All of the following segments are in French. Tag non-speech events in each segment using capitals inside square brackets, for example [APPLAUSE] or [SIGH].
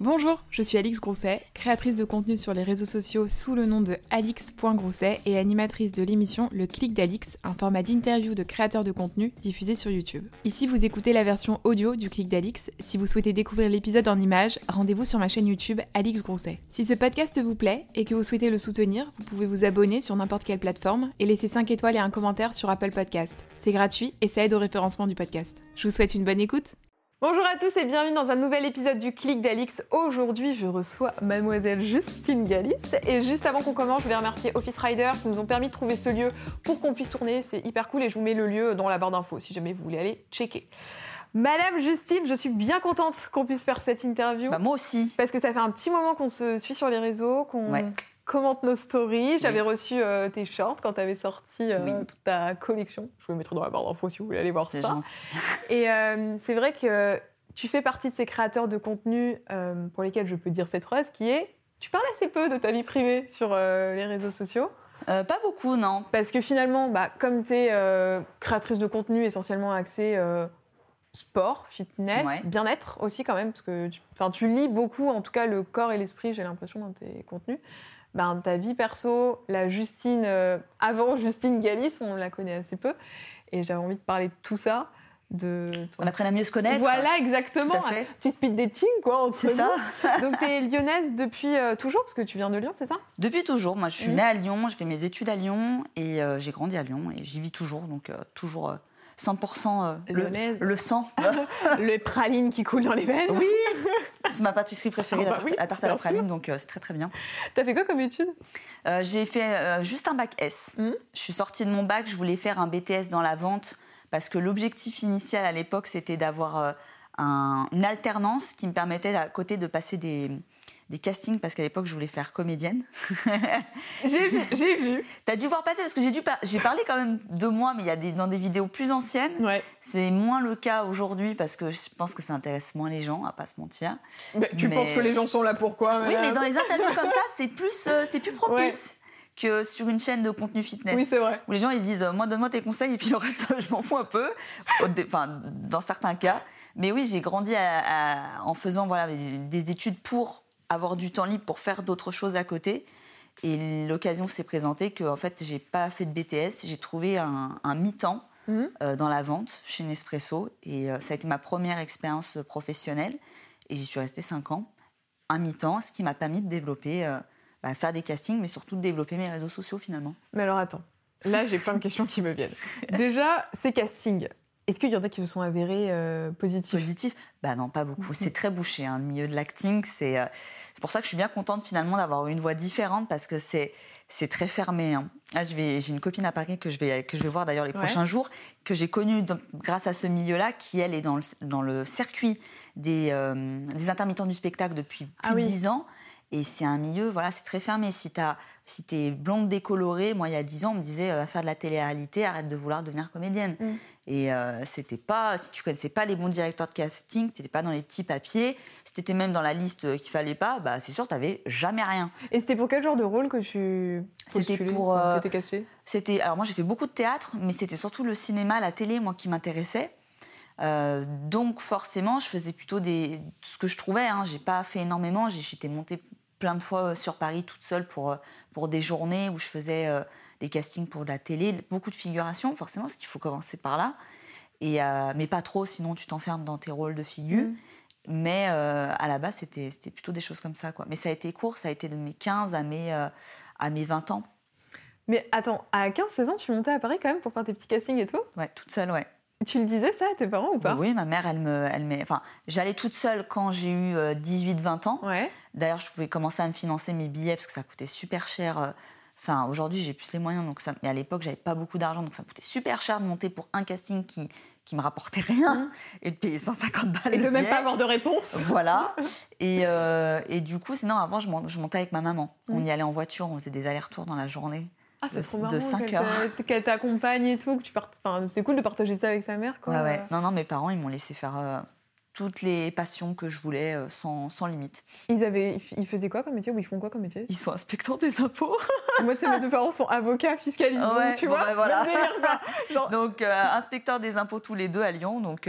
Bonjour, je suis Alix Grousset, créatrice de contenu sur les réseaux sociaux sous le nom de alix.grousset et animatrice de l'émission Le Clic d'Alix, un format d'interview de créateurs de contenu diffusé sur YouTube. Ici, vous écoutez la version audio du Clic d'Alix. Si vous souhaitez découvrir l'épisode en images, rendez-vous sur ma chaîne YouTube Alix Grousset. Si ce podcast vous plaît et que vous souhaitez le soutenir, vous pouvez vous abonner sur n'importe quelle plateforme et laisser 5 étoiles et un commentaire sur Apple Podcast. C'est gratuit et ça aide au référencement du podcast. Je vous souhaite une bonne écoute. Bonjour à tous et bienvenue dans un nouvel épisode du Clic d'Alix. Aujourd'hui, je reçois mademoiselle Justine Galis. Et juste avant qu'on commence, je vais remercier Office Rider qui nous ont permis de trouver ce lieu pour qu'on puisse tourner. C'est hyper cool et je vous mets le lieu dans la barre d'infos si jamais vous voulez aller checker. Madame Justine, je suis bien contente qu'on puisse faire cette interview. Bah, moi aussi. Parce que ça fait un petit moment qu'on se suit sur les réseaux, qu'on Ouais. Commente nos stories. J'avais reçu euh, tes shorts quand tu avais sorti euh, Oui. toute ta collection. Je vous le mettrai dans la barre d'infos si vous voulez aller voir ça. gentil. [LAUGHS] Et euh, c'est vrai que tu fais partie de ces créateurs de contenu pour lesquels je peux dire cette phrase qui est tu parles assez peu de ta vie privée sur les réseaux sociaux? Euh, pas beaucoup, non. Parce que finalement, bah, comme tu es créatrice de contenu essentiellement axé euh, sport, fitness, Ouais. bien-être aussi quand même, parce que tu, tu lis beaucoup, en tout cas le corps et l'esprit, j'ai l'impression, dans tes contenus. Ben, ta vie perso, la Justine, euh, avant [LAUGHS] Justine Galis, on la connaît assez peu. Et j'avais envie de parler de tout ça. De ton- On apprenne à mieux se connaître. Voilà, exactement. Un petit speed dating, quoi, entre C'est ça. [LAUGHS] Donc, tu es lyonnaise depuis euh, toujours, parce que tu viens de Lyon, c'est ça? Depuis toujours. Moi, je suis née à Lyon, je fais mes études à Lyon et euh, j'ai grandi à Lyon et j'y vis toujours. Donc, toujours euh, 100% euh, le, le sang. [LAUGHS] Le praline qui coule dans les veines. oui C'est ma pâtisserie préférée, Ah bah la, tarte- oui, la tarte à la praline, donc euh, c'est très très bien. T'as fait quoi comme étude? Euh, j'ai fait euh, juste un bac S. Mhm. Je suis sortie de mon bac, je voulais faire un BTS dans la vente parce que l'objectif initial à l'époque, c'était d'avoir un- une alternance qui me permettait à côté de passer des, des castings parce qu'à l'époque, je voulais faire comédienne. [LAUGHS] J'ai vu. T'as dû voir passer parce que j'ai dû par- j'ai parlé quand même de moi, mais il y a des, dans des vidéos plus anciennes. Ouais. C'est moins le cas aujourd'hui parce que je pense que ça intéresse moins les gens, à pas se mentir. Mais tu Mais- penses que les gens sont là pourquoi Oui, mais dans les interviews comme ça, c'est plus, euh, c'est plus propice Ouais. que sur une chaîne de contenu fitness. Oui, c'est vrai. où les gens ils se disent euh, moi donne-moi tes conseils et puis [LAUGHS] le reste je m'en fous un peu enfin dans certains cas mais oui j'ai grandi à- à- en faisant voilà des, des études pour avoir du temps libre pour faire d'autres choses à côté et l'occasion s'est présentée que en fait j'ai pas fait de BTS j'ai trouvé un, un mi-temps Mhm. euh, dans la vente chez Nespresso et euh, ça a été ma première expérience professionnelle et j'y suis restée cinq ans un mi-temps ce qui m'a permis de développer euh, bah, faire des castings mais surtout de développer mes réseaux sociaux finalement Mais alors attends. Là, j'ai plein de questions qui me viennent. [LAUGHS] Déjà, ces castings. Est-ce qu'il y en a qui se sont avérés euh, positifs? Positif Bah non, pas beaucoup. C'est très bouché, hein, le milieu de l'acting. C'est euh, pour ça que je suis bien contente finalement d'avoir une voix différente parce que c'est c'est très fermé. hein. Là, je vais, j'ai une copine à Paris que je vais que je vais voir d'ailleurs les Ouais. prochains jours, que j'ai connue donc, grâce à ce milieu-là, qui elle est dans le, dans le circuit des, euh, des intermittents du spectacle depuis plus Ah oui. de 10 ans. Et c'est un milieu, voilà, c'est très fermé. Si tu si es blonde décolorée, moi il y a 10 ans, on me disait euh, va faire de la télé-réalité, arrête de vouloir devenir comédienne. Mm. Et euh, c'était pas, si tu connaissais pas les bons directeurs de casting, tu n'étais pas dans les petits papiers, si tu étais même dans la liste euh, qu'il fallait pas, bah c'est sûr, tu n'avais jamais rien. Et c'était pour quel genre de rôle que tu C'était pour, euh, C'était, alors moi j'ai fait beaucoup de théâtre, mais c'était surtout le cinéma, la télé, moi qui m'intéressait. Euh, donc forcément, je faisais plutôt des, ce que je trouvais. Hein, j'ai pas fait énormément. J'étais montée plein de fois euh, sur Paris toute seule pour euh, pour des journées où je faisais euh, des castings pour de la télé, beaucoup de figurations, forcément, parce qu'il faut commencer par là. Et euh, mais pas trop, sinon tu t'enfermes dans tes rôles de figure. Mm. Mais à la base, c'était c'était plutôt des choses comme ça, quoi. Mais ça a été court, ça a été de mes 15 à mes à mes 20 ans. Mais attends, à 15-16 ans, tu montais à Paris quand même pour faire tes petits castings et tout? Ouais, toute seule, ouais. Tu le disais ça à tes parents ou pas? Oui, ma mère, elle me, elle enfin, j'allais toute seule quand j'ai eu 18-20 ans. Ouais. D'ailleurs, je pouvais commencer à me financer mes billets parce que ça coûtait super cher. euh, Enfin, aujourd'hui, j'ai plus les moyens, donc ça, mais à l'époque, j'avais pas beaucoup d'argent, donc ça me coûtait super cher de monter pour un casting qui, qui me rapportait rien Mhm. et de payer 150 balles. Et de même billet. pas avoir de réponse Voilà. [LAUGHS] Et, euh, et du coup, sinon, avant, je, mon- je montais avec ma maman. On Mhm. y allait en voiture, on faisait des allers-retours dans la journée. Ah, c'est de- trop de marrant cinq qu'elle heures. t'a- qu'elle t'accompagne et tout. Que tu partes... enfin, c'est cool de partager ça avec sa mère, quoi. Ouais, ouais. Non, non, mes parents, ils m'ont laissé faire euh, toutes les passions que je voulais euh, sans, sans limite. Ils, avaient... ils faisaient quoi comme métier ou ils font quoi comme métier? Ils sont inspecteurs des impôts. [LAUGHS] Moi, tu mes deux parents sont avocats, fiscalistes, Ouais, donc tu bon, vois. bah, voilà. le délire, quoi. [LAUGHS] Genre, Donc, euh, inspecteurs des impôts tous les deux à Lyon. Donc,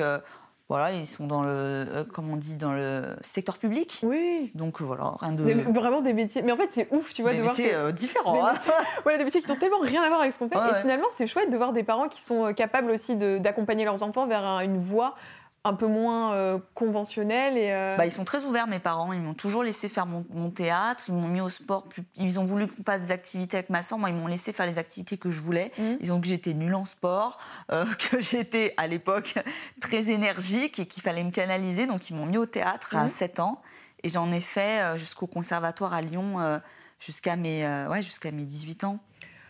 voilà, ils sont dans le, euh, comme on dit, dans le secteur public. Oui. Donc voilà, rien de. Des- vraiment des métiers. Mais en fait, c'est ouf, tu vois, des de voir métiers que- euh, différents. des hein. métiers- [LAUGHS] voilà, des métiers qui n'ont tellement rien à voir avec ce qu'on fait. Ouais, et ouais. finalement, c'est chouette de voir des parents qui sont euh, capables aussi d'accompagner leurs enfants vers un- une voie un peu moins euh, conventionnelle. Et, euh, Bah, ils sont très ouverts, mes parents. Ils m'ont toujours laissé faire mon, mon théâtre. Ils m'ont mis au sport. plus- Ils ont voulu qu'on fasse des activités avec ma soeur. Moi, ils m'ont laissé faire les activités que je voulais. Mhm. Ils ont dit que j'étais nulle en sport, euh, [LAUGHS] que j'étais à l'époque [LAUGHS] très énergique et qu'il fallait me canaliser. Donc, ils m'ont mis au théâtre à Mhm. 7 ans. Et j'en ai fait jusqu'au conservatoire à Lyon, jusqu'à mes, ouais, jusqu'à mes 18 ans.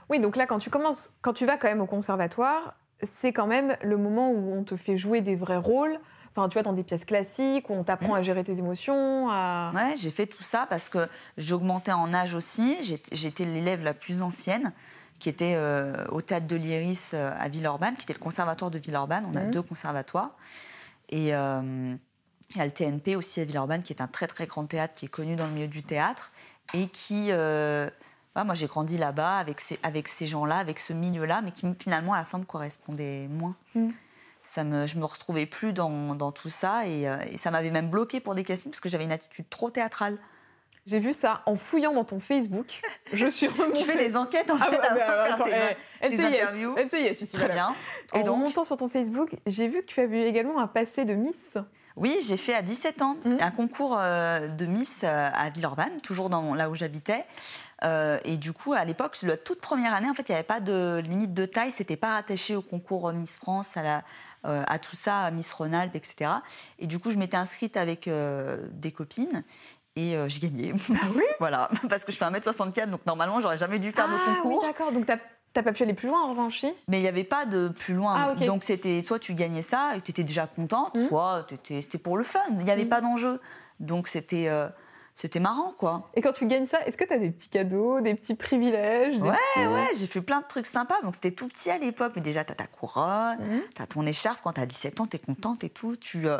Oui, donc là, quand tu commences, quand tu vas quand même au conservatoire, c'est quand même le moment où on te fait jouer des vrais rôles. Enfin, tu vois, dans des pièces classiques, où on t'apprend Mhm. à gérer tes émotions, à... Ouais, j'ai fait tout ça parce que j'augmentais en âge aussi. J'étais- l'élève la plus ancienne qui était euh, au théâtre de l'Iris euh, à Villeurbanne, qui était le conservatoire de Villeurbanne. On a Mhm. deux conservatoires. Et euh, il y a le TNP aussi à Villeurbanne, qui est un très très grand théâtre qui est connu dans le milieu du théâtre et qui. Moi, j'ai grandi là-bas avec ces, avec ces gens-là, avec ce milieu-là, mais qui finalement à la fin me correspondait moins. Mhm. Ça me, je me retrouvais plus dans, dans tout ça et, euh, et ça m'avait même bloqué pour des castings parce que j'avais une attitude trop théâtrale. J'ai vu ça en fouillant dans ton Facebook. [LAUGHS] Je suis remontée... Tu fais des enquêtes en Ah fait ouais, bah, faire tes- eh, elle tes interviews. ici, Très voilà. bien. Et En donc, montant sur ton Facebook, j'ai vu que tu avais également un passé de Miss. Oui, j'ai fait à 17 ans Mhm. un concours euh, de Miss euh, à Villeurbanne, toujours dans, là où j'habitais. Euh, et du coup, à l'époque, la toute première année, en fait, il n'y avait pas de limite de taille, c'était pas rattaché au concours Miss France, à, la, euh, à tout ça, à Miss Rhône-Alpes, etc. Et du coup, je m'étais inscrite avec euh, des copines. Et j'ai gagné. [LAUGHS] voilà, parce que je fais 1m64, donc normalement, j'aurais jamais dû faire de ah concours. oui, d'accord. Donc, t'as t'as pas pu aller plus loin, en revanche Mais il n'y avait pas de plus loin. Ah. Donc c'était soit tu gagnais ça et tu étais déjà contente, Mhm. soit c'était pour le fun. Il n'y avait Mhm. pas d'enjeu. Donc c'était euh, c'était marrant, quoi. Et quand tu gagnes ça, est-ce que tu as des petits cadeaux, des petits privilèges des Ouais, petits- ouais, j'ai fait plein de trucs sympas. Donc c'était tout petit à l'époque. Mais déjà, tu as ta couronne, tu as ton écharpe. Quand tu as 17 ans, tu es contente et tout. Tu, euh,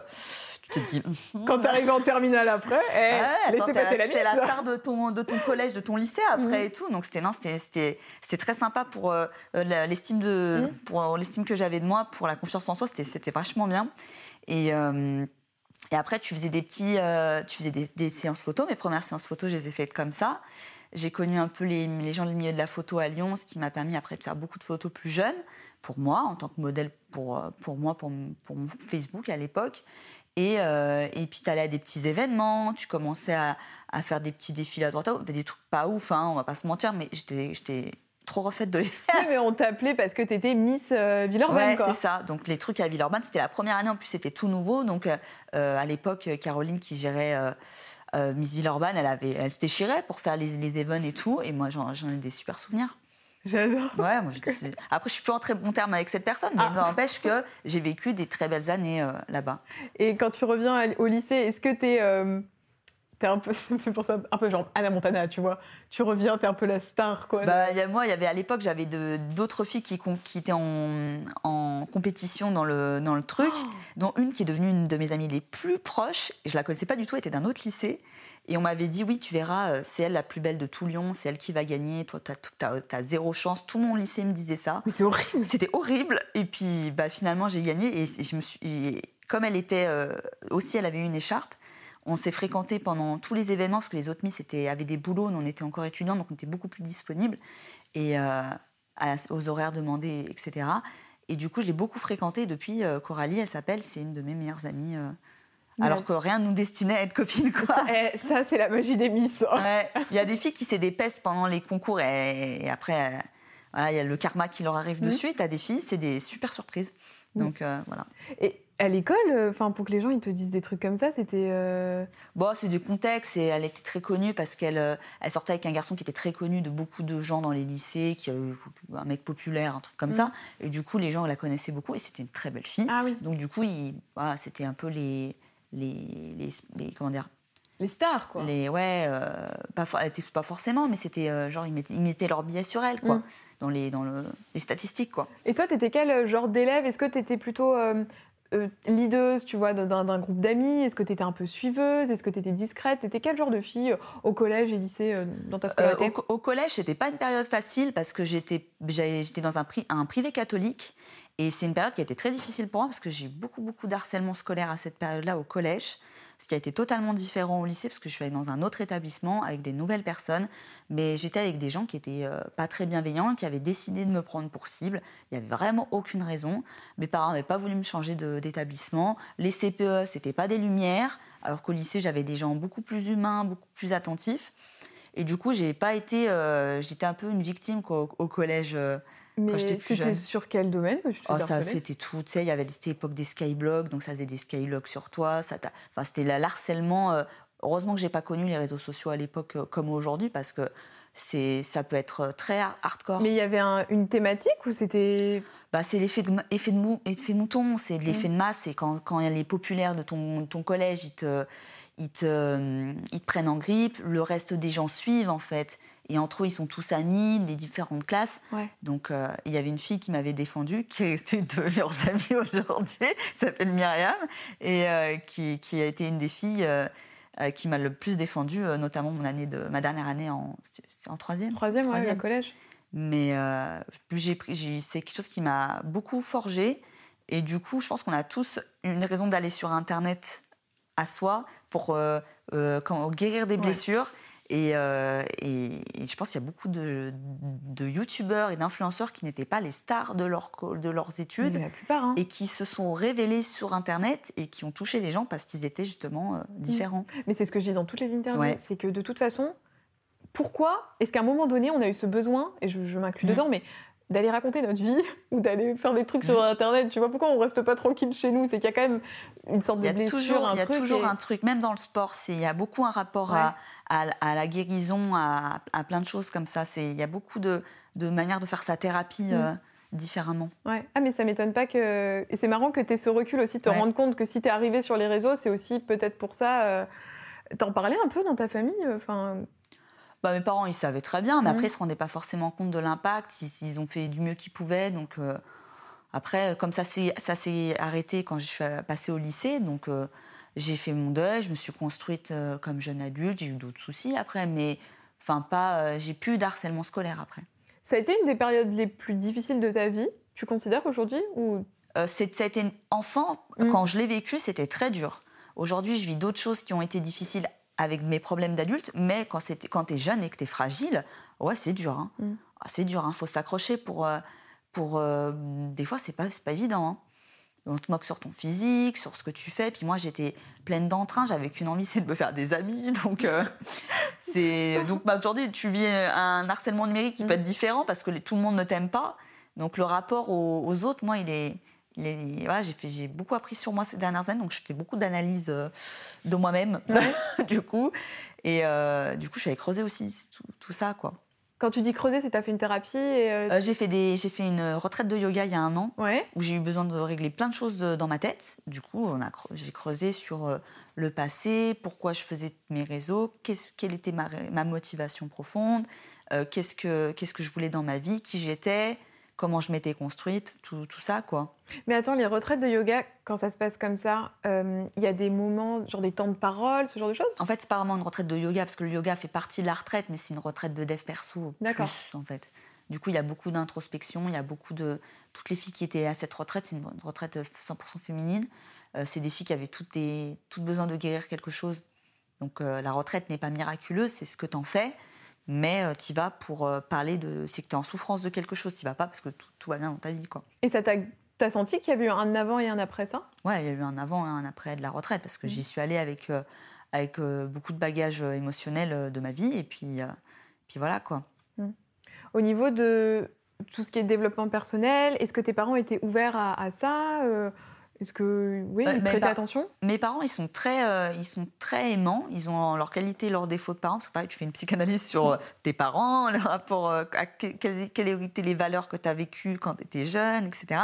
tu te dis. Quand [LAUGHS] tu arrives en terminale après, eh, Ouais, attends, laissez t'es passer la t'es mise. la star de ton, de ton collège, de ton lycée après Mhm. et tout. Donc c'était non, c'était, c'était, c'était très sympa pour euh, l'estime de, Mhm. pour l'estime que j'avais de moi, pour la confiance en soi. C'était, c'était vachement bien. Et euh, et après, tu faisais des petits, euh, tu faisais des, séances photos. Mes premières séances photos, je les ai faites comme ça. J'ai connu un peu les, gens du milieu de la photo à Lyon, ce qui m'a permis après de faire beaucoup de photos plus jeunes pour moi, en tant que modèle pour, euh, pour moi, pour, mon- Facebook à l'époque. Et, euh, et puis, tu allais à des petits événements, tu commençais à, à faire des petits défilés à droite à gauche, des trucs pas ouf, hein, on va pas se mentir, mais j'étais trop refaite de les faire. Oui, mais on t'appelait parce que tu étais Miss euh, Villeurbanne, Ouais, c'est ça. Donc les trucs à Villeurbanne, c'était la première année. En plus, c'était tout nouveau. Donc euh, euh, à l'époque, Caroline qui gérait euh, Miss Villeurbanne, elle avait, elle se déchirait pour faire les, les events et tout. Et moi, j'en ai des super souvenirs. J'adore. Ouais, moi, je suis- Après, je suis plus en très bon terme avec cette personne, mais Ah. n'empêche que j'ai vécu des très belles années là-bas. Et quand tu reviens au lycée, est-ce que tu es. Un peu, [LAUGHS] ça me fait penser un peu genre Anna Montana, tu vois. Tu reviens, t'es un peu la star, quoi. Bah, y a- moi, il y avait à l'époque, j'avais d'autres filles qui, étaient en, en compétition dans le, dans le truc, Oh. dont une qui est devenue une de mes amies les plus proches. Et je la connaissais pas du tout, elle était d'un autre lycée. Et on m'avait dit, oui, tu verras, euh, c'est elle la plus belle de tout Lyon, c'est elle qui va gagner, toi, tu as, zéro chance. Tout mon lycée me disait ça. Mais c'est horrible. C'était horrible. Et puis, bah, finalement, j'ai gagné. Et c'est- je me suis, et comme elle était euh, aussi, elle avait eu une écharpe. On s'est fréquenté pendant tous les événements parce que les autres Miss étaient, avaient des boulots, nous on était encore étudiants, donc on était beaucoup plus disponibles et euh, à- aux horaires demandés, etc. Et du coup, je l'ai beaucoup fréquentée. Depuis, euh, Coralie, elle s'appelle, c'est une de mes meilleures amies. euh, alors que rien ne nous destinait à être copines. Quoi. Ça, eh, ça, c'est la magie des Miss. hein. Ouais. Il y a des filles qui s'épaissent pendant les concours et, et après, voilà, il y a le karma qui leur arrive Mhm. dessus. Et t'as des filles, c'est des super surprises. Mhm. Donc voilà. Et à l'école, enfin pour que les gens ils te disent des trucs comme ça, c'était. euh, Bon, c'est du contexte et elle était très connue parce qu'elle euh, elle sortait avec un garçon qui était très connu de beaucoup de gens dans les lycées, qui un mec populaire, un truc comme ça. Et du coup, les gens la connaissaient beaucoup et c'était une très belle fille. Ah oui. Donc du coup, il- voilà, c'était un peu les, les, les, les- comment dire, Les stars, quoi. les ouais, euh, pas, forcément, mais c'était euh, genre ils mettaient, ils mettaient leur billet sur elle, quoi, Mhm. dans les dans le, les statistiques, quoi. Et toi, t'étais quel genre d'élève? Est-ce que t'étais plutôt euh, euh, tu vois, d'un groupe d'amis? Est-ce que tu étais un peu suiveuse? Est-ce que tu étais discrète? T'étais quel genre de fille au collège et lycée dans ta scolarité? Au, au, collège, c'était pas une période facile parce que j'étais dans un, un privé catholique et c'est une période qui a été très difficile pour moi parce que j'ai eu beaucoup, beaucoup d'harcèlement scolaire à cette période-là au collège ce qui a été totalement différent au lycée parce que je suis allée dans un autre établissement avec des nouvelles personnes, mais j'étais avec des gens qui étaient euh, pas très bienveillants, qui avaient décidé de me prendre pour cible. Il n'y avait vraiment aucune raison. Mes parents n'avaient pas voulu me changer d'établissement. Les CPE, c'était pas des lumières, alors qu'au lycée, j'avais des gens beaucoup plus humains, beaucoup plus attentifs. Et du coup, j'ai pas été, euh, j'étais un peu une victime au collège. Euh, mais c'était sur quel domaine que tu te oh, ça, C'était tout. Tu sais, il y avait l'époque des skyblogs, donc ça faisait des skylogs sur toi. Ça enfin, c'était l'harcèlement. Euh, heureusement que j'ai pas connu les réseaux sociaux à l'époque euh, comme aujourd'hui, parce que c'est ça peut être très hardcore. Mais il y avait une thématique ou c'était bah, c'est l'effet de, effet de, mou, effet mouton, c'est l'effet mmh. de masse. C'est quand, quand les populaires de ton, ton collège, ils te, ils, te, ils te prennent en grippe, le reste des gens suivent en fait. Et entre eux, ils sont tous amis des différentes classes. Donc, euh, il y avait une fille qui m'avait défendue, [LAUGHS] qui est une de leurs amies aujourd'hui, [LAUGHS] qui s'appelle Myriam, et euh, qui, qui, a été une des filles euh, qui m'a le plus défendue, notamment mon année de, ma dernière année en, en troisième. Troisième, troisième. Ouais, collège. Mais j'ai c'est quelque chose qui m'a beaucoup forgé. Et du coup, je pense qu'on a tous une raison d'aller sur Internet à soi pour quand, guérir des blessures. Euh, et, je pense qu'il y a beaucoup de, de youtubeurs et d'influenceurs qui n'étaient pas les stars de, leur, de leurs études la plupart, hein. et qui se sont révélés sur Internet et qui ont touché les gens parce qu'ils étaient justement euh, différents. Mais c'est ce que je dis dans toutes les interviews, c'est que de toute façon, pourquoi est-ce qu'à un moment donné, on a eu ce besoin, et je, m'inclus mm. dedans, mais d'aller raconter notre vie [LAUGHS] ou d'aller faire des trucs sur Internet. Tu vois, pourquoi on reste pas tranquille chez nous? C'est qu'il y a quand même une sorte de blessure, toujours, un Il y a toujours un truc, même dans le sport, il y a beaucoup un rapport à, à, la guérison, à, plein de choses comme ça. Il y a beaucoup de, de, manières de faire sa thérapie. Mm. Euh, différemment. Ouais. Ah mais ça m'étonne pas que et c'est marrant que tu aies ce recul aussi te rendre compte que si tu es arrivé sur les réseaux, c'est aussi peut-être pour ça euh... t'en parlais un peu dans ta famille euh, enfin bah, mes parents, ils savaient très bien, mais après, ils ne se rendaient pas forcément compte de l'impact. Ils, ont fait du mieux qu'ils pouvaient. Donc, euh, après, comme ça s'est arrêté quand je suis passée au lycée, donc euh, j'ai fait mon deuil, je me suis construite euh, comme jeune adulte, j'ai eu d'autres soucis après, mais enfin, pas, j'ai plus d'harcèlement scolaire après. Ça a été une des périodes les plus difficiles de ta vie, tu considères aujourd'hui ou... Ça a été enfant, mmh. quand je l'ai vécu, c'était très dur. Aujourd'hui, je vis d'autres choses qui ont été difficiles avec mes problèmes d'adulte, mais quand, quand tu es jeune et que tu es fragile, ouais, c'est dur. Hein. Mm. Ah, c'est dur, il hein. faut s'accrocher pour... Euh, pour euh, des fois, c'est pas, pas évident. Hein. On te moque sur ton physique, sur ce que tu fais. Puis moi, j'étais pleine d'entrain, j'avais qu'une envie, c'est de me faire des amis. [LAUGHS] Donc, euh, c'est donc bah, aujourd'hui, tu vis un harcèlement numérique qui peut mm. être différent parce que tout le monde ne t'aime pas. Donc, le rapport aux, aux autres, moi, il est, j'ai beaucoup appris sur moi ces dernières années, donc je fais beaucoup d'analyses euh, de moi-même, [LAUGHS] du coup. Et euh, du coup, je suis allée creuser aussi tout, ça, quoi. Quand tu dis creuser, c'est tu as fait une thérapie euh, J'ai fait, des, fait une retraite de yoga il y a un an, où j'ai eu besoin de régler plein de choses dans ma tête. Du coup, j'ai creusé sur le passé, pourquoi je faisais mes réseaux, quelle était ma, ma motivation profonde, qu'est-ce que, qu'est-ce que je voulais dans ma vie, qui j'étais, comment je m'étais construite, tout, tout, ça, quoi. Mais attends, les retraites de yoga, quand ça se passe comme ça, euh, il y a des moments, genre des temps de parole, ce genre de choses? En fait, c'est pas vraiment une retraite de yoga, parce que le yoga fait partie de la retraite, mais c'est une retraite de dev perso D'accord. en fait. Du coup, il y a beaucoup d'introspection, il y a beaucoup de... Toutes les filles qui étaient à cette retraite, c'est une retraite 100% féminine. Euh, c'est des filles qui avaient toutes, des... toutes besoin de guérir quelque chose. Donc euh, la retraite n'est pas miraculeuse, c'est ce que tu en fais mais euh, tu vas pour euh, parler de. C'est que tu es en souffrance de quelque chose, tu vas pas parce que tout, va bien dans ta vie. Quoi. Et ça t'a. Senti qu'il y avait eu un avant et un après ça? Ouais, il y a eu un avant et un après de la retraite parce que mmh. j'y suis allée avec, euh, avec beaucoup de bagages émotionnels de ma vie et puis, puis voilà quoi. Mmh. Au niveau de tout ce qui est développement personnel, est-ce que tes parents étaient ouverts à, à ça est-ce que oui, ils prêtaient attention? Mes parents, ils sont très, euh, ils sont très aimants. Ils ont leurs qualités, leurs défauts de parents. Parce que pareil, tu fais une psychanalyse sur euh, tes parents, le rapport euh, à quelles, étaient les valeurs que tu as vécues quand tu étais jeune, etc.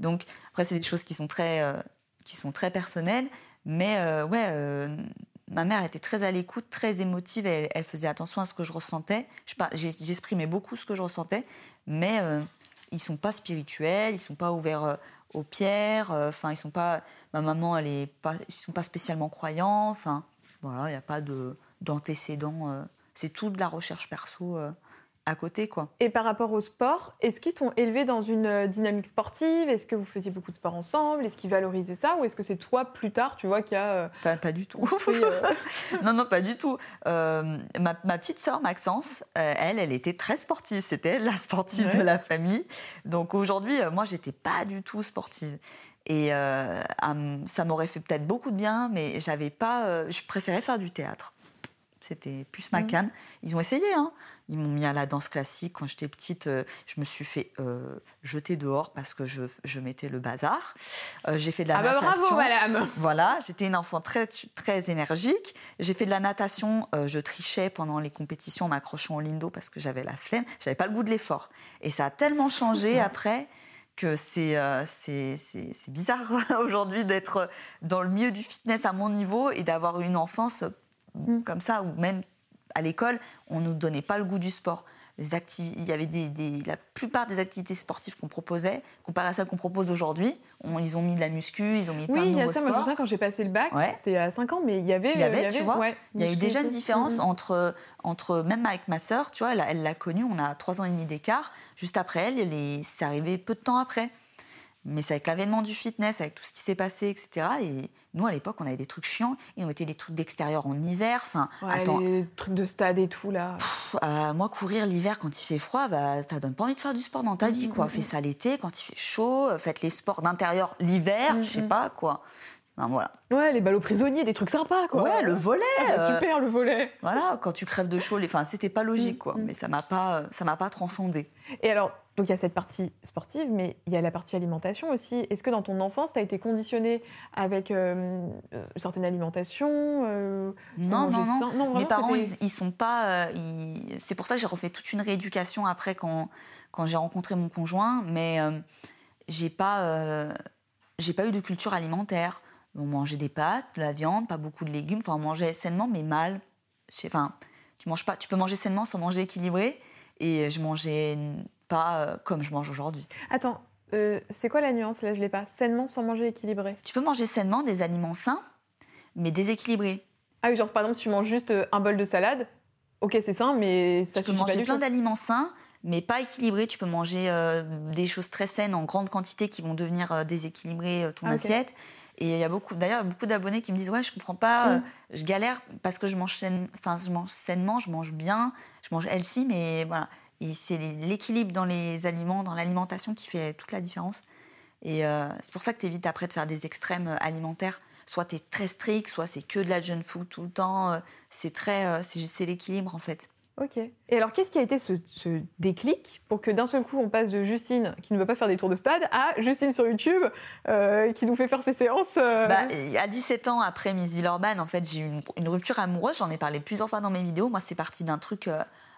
Donc après, c'est des choses qui sont très, qui sont très personnelles. Mais ouais, ma mère était très à l'écoute, très émotive. Elle, elle, faisait attention à ce que je ressentais. J'exprimais beaucoup ce que je ressentais, mais ils sont pas spirituels, ils sont pas ouverts aux pierres. Enfin, ils sont pas. Ma maman, elle est pas. Ils sont pas spécialement croyants. Enfin, voilà, il n'y a pas de d'antécédents. c'est tout de la recherche perso à côté. Quoi. Et par rapport au sport, est-ce qu'ils t'ont élevé dans une euh, dynamique sportive? Est-ce que vous faisiez beaucoup de sport ensemble? Est-ce qu'ils valorisaient ça? Ou est-ce que c'est toi, plus tard, tu vois, qui a... Euh, pas, pas, du tout. Euh, [LAUGHS] non, non, pas du tout. ma, ma, petite sœur, Maxence, elle, elle était très sportive. C'était la sportive de la famille. Donc aujourd'hui, moi, j'étais pas du tout sportive. Et ça m'aurait fait peut-être beaucoup de bien, mais j'avais pas. je préférais faire du théâtre. C'était plus ma mmh. cam. Ils ont essayé, hein. Ils m'ont mis à la danse classique. Quand j'étais petite, euh, je me suis fait euh, jeter dehors parce que je, je mettais le bazar. Euh, j'ai fait de la ah bah natation. bravo, madame Voilà, j'étais une enfant très, très énergique. J'ai fait de la natation. je trichais pendant les compétitions en m'accrochant au lindo parce que j'avais la flemme. J'avais pas le goût de l'effort. Et ça a tellement changé après que c'est c'est bizarre [LAUGHS] aujourd'hui d'être dans le milieu du fitness à mon niveau et d'avoir une enfance mm. comme ça, ou même à l'école, on ne nous donnait pas le goût du sport. Les il y avait des, la plupart des activités sportives qu'on proposait, comparé à celles qu'on propose aujourd'hui, ils ont mis de la muscu, ils ont mis plein de nouveaux. Oui, il y a ça. Moi, je me quand j'ai passé le bac, c'est à 5 ans, mais il y avait, il y avait, tu vois, il y a eu déjà une différence mm-hmm. entre, entre, même avec ma sœur, tu vois, elle l'a connue, on a 3 ans et demi d'écart. Juste après elle, c'est arrivé peu de temps après. Mais c'est avec l'avènement du fitness, avec tout ce qui s'est passé, etc. Et nous, à l'époque, on avait des trucs chiants et on mettait des trucs d'extérieur en hiver. Enfin, attends. Les trucs de stade et tout, là. Euh, moi, courir l'hiver quand il fait froid, bah, ça donne pas envie de faire du sport dans ta vie, quoi. Fais ça l'été, quand il fait chaud, faites les sports d'intérieur l'hiver, je sais pas, quoi. Voilà. Ouais, les ballots prisonniers, des trucs sympas, quoi. Ouais, le volet. Ah, bah, super, le volet. Voilà, quand tu crèves de chaud, les... enfin, c'était pas logique, quoi. Mais ça m'a pas, ça m'a pas transcendé. Et alors, donc il y a cette partie sportive, mais il y a la partie alimentation aussi. Est-ce que dans ton enfance, tu as été conditionné avec euh, euh, certaines alimentations euh, non, non, non, Mes parents, ils, sont pas. C'est pour ça que j'ai refait toute une rééducation après quand, quand j'ai rencontré mon conjoint, mais j'ai pas, j'ai pas eu de culture alimentaire. On mangeait des pâtes, de la viande, pas beaucoup de légumes. Enfin, on mangeait sainement, mais mal. Enfin, tu manges pas. Tu peux manger sainement sans manger équilibré. Et je mangeais pas euh, comme je mange aujourd'hui. Attends, euh, c'est quoi la nuance Là, je l'ai pas. Sainement sans manger équilibré. Tu peux manger sainement des aliments sains, mais déséquilibrés. Ah oui, genre par exemple, si tu manges juste euh, un bol de salade, ok, c'est sain, mais ça tu peux manger plein d'aliments sains, mais pas équilibrés. Tu peux manger des choses très saines en grande quantité qui vont devenir déséquilibrer ton assiette. Et il y a beaucoup, d'ailleurs, beaucoup d'abonnés qui me disent ouais, je comprends pas, mm. je galère parce que je mange, enfin, je mange sainement, je mange bien, je mange healthy, mais voilà. Et c'est l'équilibre dans les aliments, dans l'alimentation qui fait toute la différence. Et euh, c'est pour ça que tu évites après de faire des extrêmes euh, alimentaires. Soit tu es très strict, soit c'est que de la junk food tout le temps. Euh, c'est très, c'est l'équilibre en fait. Ok. Et alors, qu'est-ce qui a été ce, déclic pour que d'un seul coup, on passe de Justine qui ne veut pas faire des tours de stade à Justine sur YouTube qui nous fait faire ses séances bah, À 17 ans, après Miss Villeurbanne, en fait, j'ai eu une, rupture amoureuse. J'en ai parlé plusieurs fois dans mes vidéos. Moi, c'est parti d'un truc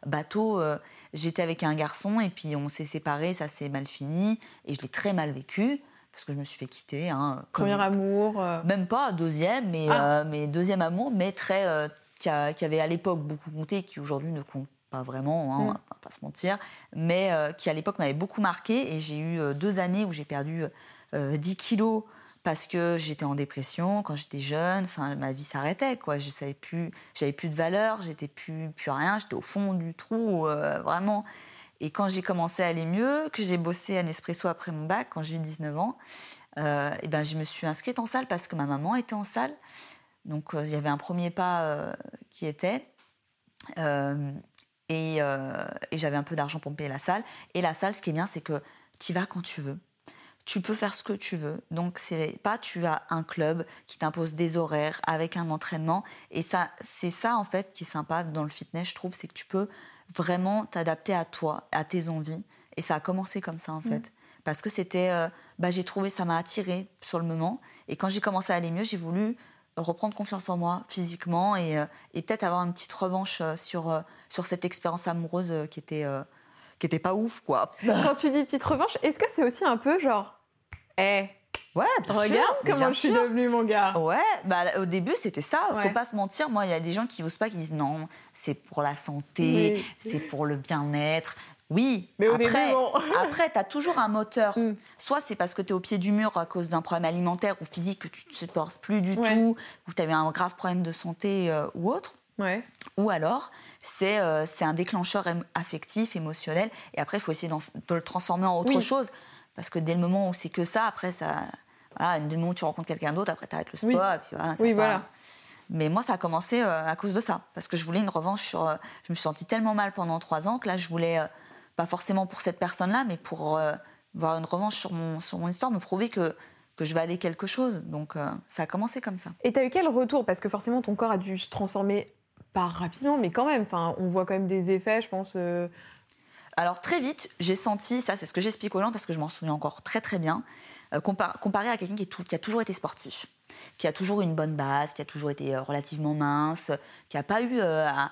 bateau. Euh, j'étais avec un garçon et puis on s'est séparés, ça s'est mal fini et je l'ai très mal vécu parce que je me suis fait quitter. Hein, Premier amour euh. Même pas, deuxième, mais, ah. euh, mais deuxième amour, mais très. Qui, avait à l'époque beaucoup compté, qui aujourd'hui ne compte pas vraiment, hein, mm. on va pas se mentir, mais qui à l'époque m'avait beaucoup marqué et j'ai eu deux années où j'ai perdu 10 kilos parce que j'étais en dépression quand j'étais jeune. Enfin, ma vie s'arrêtait, quoi. Je savais plus, j'avais plus de valeur, j'étais plus, plus rien. J'étais au fond du trou, euh, vraiment. Et quand j'ai commencé à aller mieux, que j'ai bossé à Nespresso après mon bac, quand j'ai eu 19 ans, euh, et ben, je me suis inscrite en salle parce que ma maman était en salle. Donc, euh, il y avait un premier pas qui était. et, et j'avais un peu d'argent pour me payer la salle. Et la salle, ce qui est bien, c'est que tu vas quand tu veux tu peux faire ce que tu veux. Donc c'est pas tu as un club qui t'impose des horaires avec un entraînement et ça c'est ça en fait qui est sympa dans le fitness je trouve c'est que tu peux vraiment t'adapter à toi, à tes envies et ça a commencé comme ça en fait. Mm. Parce que c'était euh, bah, j'ai trouvé ça m'a attiré sur le moment et quand j'ai commencé à aller mieux, j'ai voulu reprendre confiance en moi physiquement et, euh, et peut-être avoir une petite revanche euh, sur sur cette expérience amoureuse qui était qui était pas ouf quoi. [LAUGHS] Quand tu dis petite revanche, est-ce que c'est aussi un peu genre eh, Ouais, Regarde comment je suis devenue, mon gars. Ouais, bah, au début, c'était ça. Faut pas se mentir. Moi, il y a des gens qui n'osent pas, qui disent non, c'est pour la santé, c'est pour le bien-être. Oui, mais après, [LAUGHS] après tu as toujours un moteur. Mm. Soit c'est parce que tu es au pied du mur à cause d'un problème alimentaire ou physique que tu ne supportes plus du tout, ou tu eu un grave problème de santé euh, ou autre. Ouais. Ou alors, c'est euh, un déclencheur affectif, émotionnel, et après, il faut essayer de le transformer en autre chose. Parce que dès le moment où c'est que ça, après, ça. Voilà, dès le moment où tu rencontres quelqu'un d'autre, après, tu arrêtes le sport, oui. et puis voilà. oui, voilà. Mais moi, ça a commencé euh, à cause de ça. Parce que je voulais une revanche sur. je me suis sentie tellement mal pendant trois ans que là, je voulais pas forcément pour cette personne-là, mais pour euh, avoir une revanche sur mon, sur mon histoire, me prouver que, que je valais quelque chose. Donc euh, ça a commencé comme ça. Et tu as eu quel retour? Parce que forcément, ton corps a dû se transformer, pas rapidement, mais quand même. Enfin, on voit quand même des effets, je pense. Euh. Alors très vite, j'ai senti, ça c'est ce que j'explique aux gens parce que je m'en souviens encore très très bien, comparé à quelqu'un qui, qui, a toujours été sportif, qui a toujours eu une bonne base, qui a toujours été relativement mince, qui n'a pas eu à,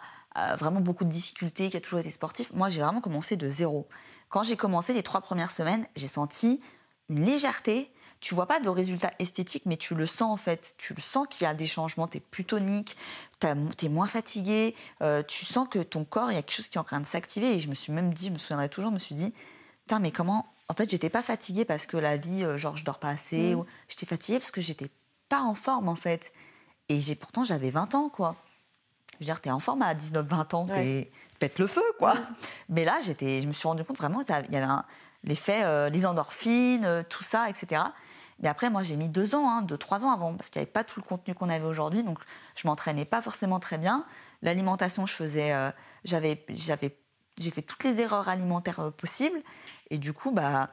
vraiment beaucoup de difficultés, qui a toujours été sportif. Moi, j'ai vraiment commencé de zéro. Quand j'ai commencé les trois premières semaines, j'ai senti une légèreté. Tu vois pas de résultats esthétiques, mais tu le sens en fait. Tu le sens qu'il y a des changements. Tu es plus tonique, tu es moins fatigué. Euh, tu sens que ton corps, il y a quelque chose qui est en train de s'activer. Et je me suis même dit, je me souviendrai toujours, je me suis dit, putain, mais comment. En fait, j'étais pas fatiguée parce que la vie, euh, genre, je dors pas assez. Mmh. J'étais fatiguée parce que j'étais pas en forme en fait. Et pourtant, j'avais 20 ans, quoi. Je veux dire, t'es en forme à 19-20 ans, t'es pète le feu, quoi. Mais là, j'étais, je me suis rendu compte vraiment qu'il y avait l'effet, euh, les endorphines, euh, tout ça, etc. Mais après, moi, j'ai mis deux ans, hein, deux, trois ans avant, parce qu'il n'y avait pas tout le contenu qu'on avait aujourd'hui, donc je m'entraînais pas forcément très bien. L'alimentation, je faisais, euh, j'avais, j'avais, j'ai fait toutes les erreurs alimentaires possibles, et du coup, bah,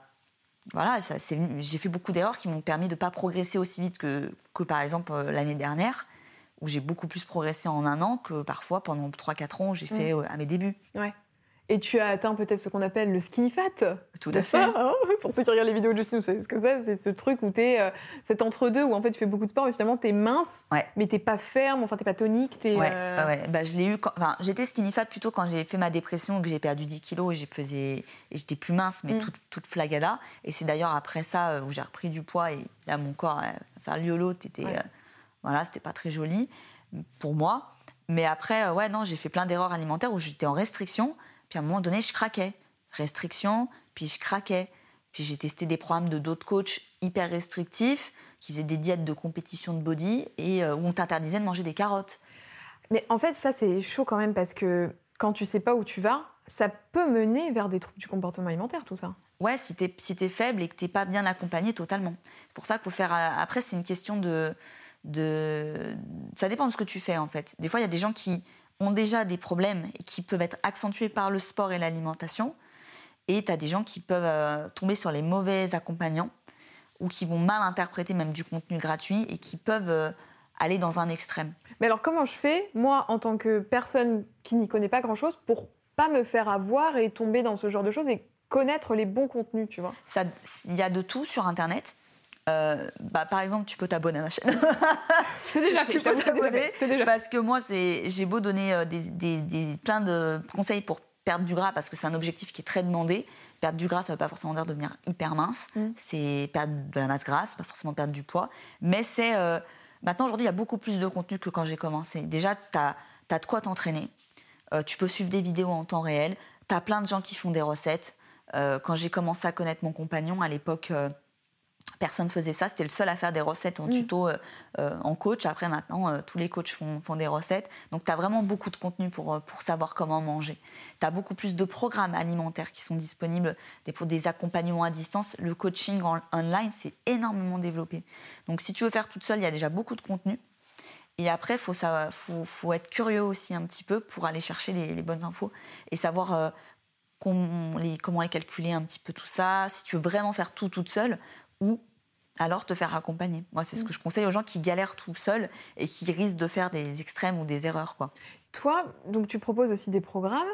voilà, j'ai fait beaucoup d'erreurs qui m'ont permis de ne pas progresser aussi vite que, que par exemple l'année dernière où j'ai beaucoup plus progressé en un an que parfois pendant 3-4 ans j'ai fait euh, à mes débuts. Ouais. Et tu as atteint peut-être ce qu'on appelle le skinny fat. Tout à fait. Hein Pour ceux qui regardent les vidéos de Justine, vous savez ce que c'est. C'est ce truc où tu es euh, cet entre-deux où en fait tu fais beaucoup de sport, mais finalement tu es mince, ouais. mais tu pas ferme, enfin tu pas tonique. Es, ouais, euh, ouais. Bah, je l'ai eu. Enfin, j'étais skinny fat plutôt quand j'ai fait ma dépression, que j'ai perdu 10 kilos et j'étais plus mince, mais mm. toute, toute, flagada. Et c'est d'ailleurs après ça où j'ai repris du poids et là mon corps, enfin, liolo, t'étais. Voilà, c'était pas très joli pour moi. Mais après, euh, ouais, non, j'ai fait plein d'erreurs alimentaires où j'étais en restriction. Puis à un moment donné, je craquais. Restriction, puis je craquais. Puis j'ai testé des programmes de d'autres coachs hyper restrictifs qui faisaient des diètes de compétition de body et euh, où on t'interdisait de manger des carottes. Mais en fait, ça, c'est chaud quand même parce que quand tu sais pas où tu vas, ça peut mener vers des troubles du comportement alimentaire, tout ça. Ouais, si t'es si es faible et que t'es pas bien accompagné, totalement. C'est pour ça qu'il faut faire. Euh, après, c'est une question de de... Ça dépend de ce que tu fais en fait. Des fois, il y a des gens qui ont déjà des problèmes et qui peuvent être accentués par le sport et l'alimentation. Et tu as des gens qui peuvent euh, tomber sur les mauvais accompagnants ou qui vont mal interpréter même du contenu gratuit et qui peuvent euh, aller dans un extrême. Mais alors comment je fais, moi, en tant que personne qui n'y connaît pas grand-chose, pour pas me faire avoir et tomber dans ce genre de choses et connaître les bons contenus, tu vois? Il y a de tout sur Internet. Euh, bah, par exemple, tu peux t'abonner à ma chaîne. [LAUGHS] c'est déjà [LAUGHS] fait. tu peux t'abonner. Parce que moi, j'ai beau donner euh, des, des, plein de conseils pour perdre du gras, parce que c'est un objectif qui est très demandé. Perdre du gras, ça ne veut pas forcément dire devenir hyper mince. Mm. C'est perdre de la masse grasse, pas forcément perdre du poids. Mais c'est. Euh, maintenant, aujourd'hui, il y a beaucoup plus de contenu que quand j'ai commencé. Déjà, tu as, as, de quoi t'entraîner. tu peux suivre des vidéos en temps réel. Tu as plein de gens qui font des recettes. quand j'ai commencé à connaître mon compagnon, à l'époque Personne faisait ça, c'était le seul à faire des recettes en mm. tuto euh, euh, en coach. Après, maintenant, euh, tous les coachs font, font, des recettes. Donc, tu as vraiment beaucoup de contenu pour, pour savoir comment manger. Tu as beaucoup plus de programmes alimentaires qui sont disponibles pour des accompagnements à distance. Le coaching en, online, c'est énormément développé. Donc, si tu veux faire toute seule, il y a déjà beaucoup de contenu. Et après, il faut, faut, faut, être curieux aussi un petit peu pour aller chercher les, bonnes infos et savoir les, comment les calculer un petit peu tout ça. Si tu veux vraiment faire tout toute seule, ou alors te faire accompagner. Moi, c'est ce mm. que je conseille aux gens qui galèrent tout seuls et qui risquent de faire des extrêmes ou des erreurs. Quoi. Toi, donc tu proposes aussi des programmes.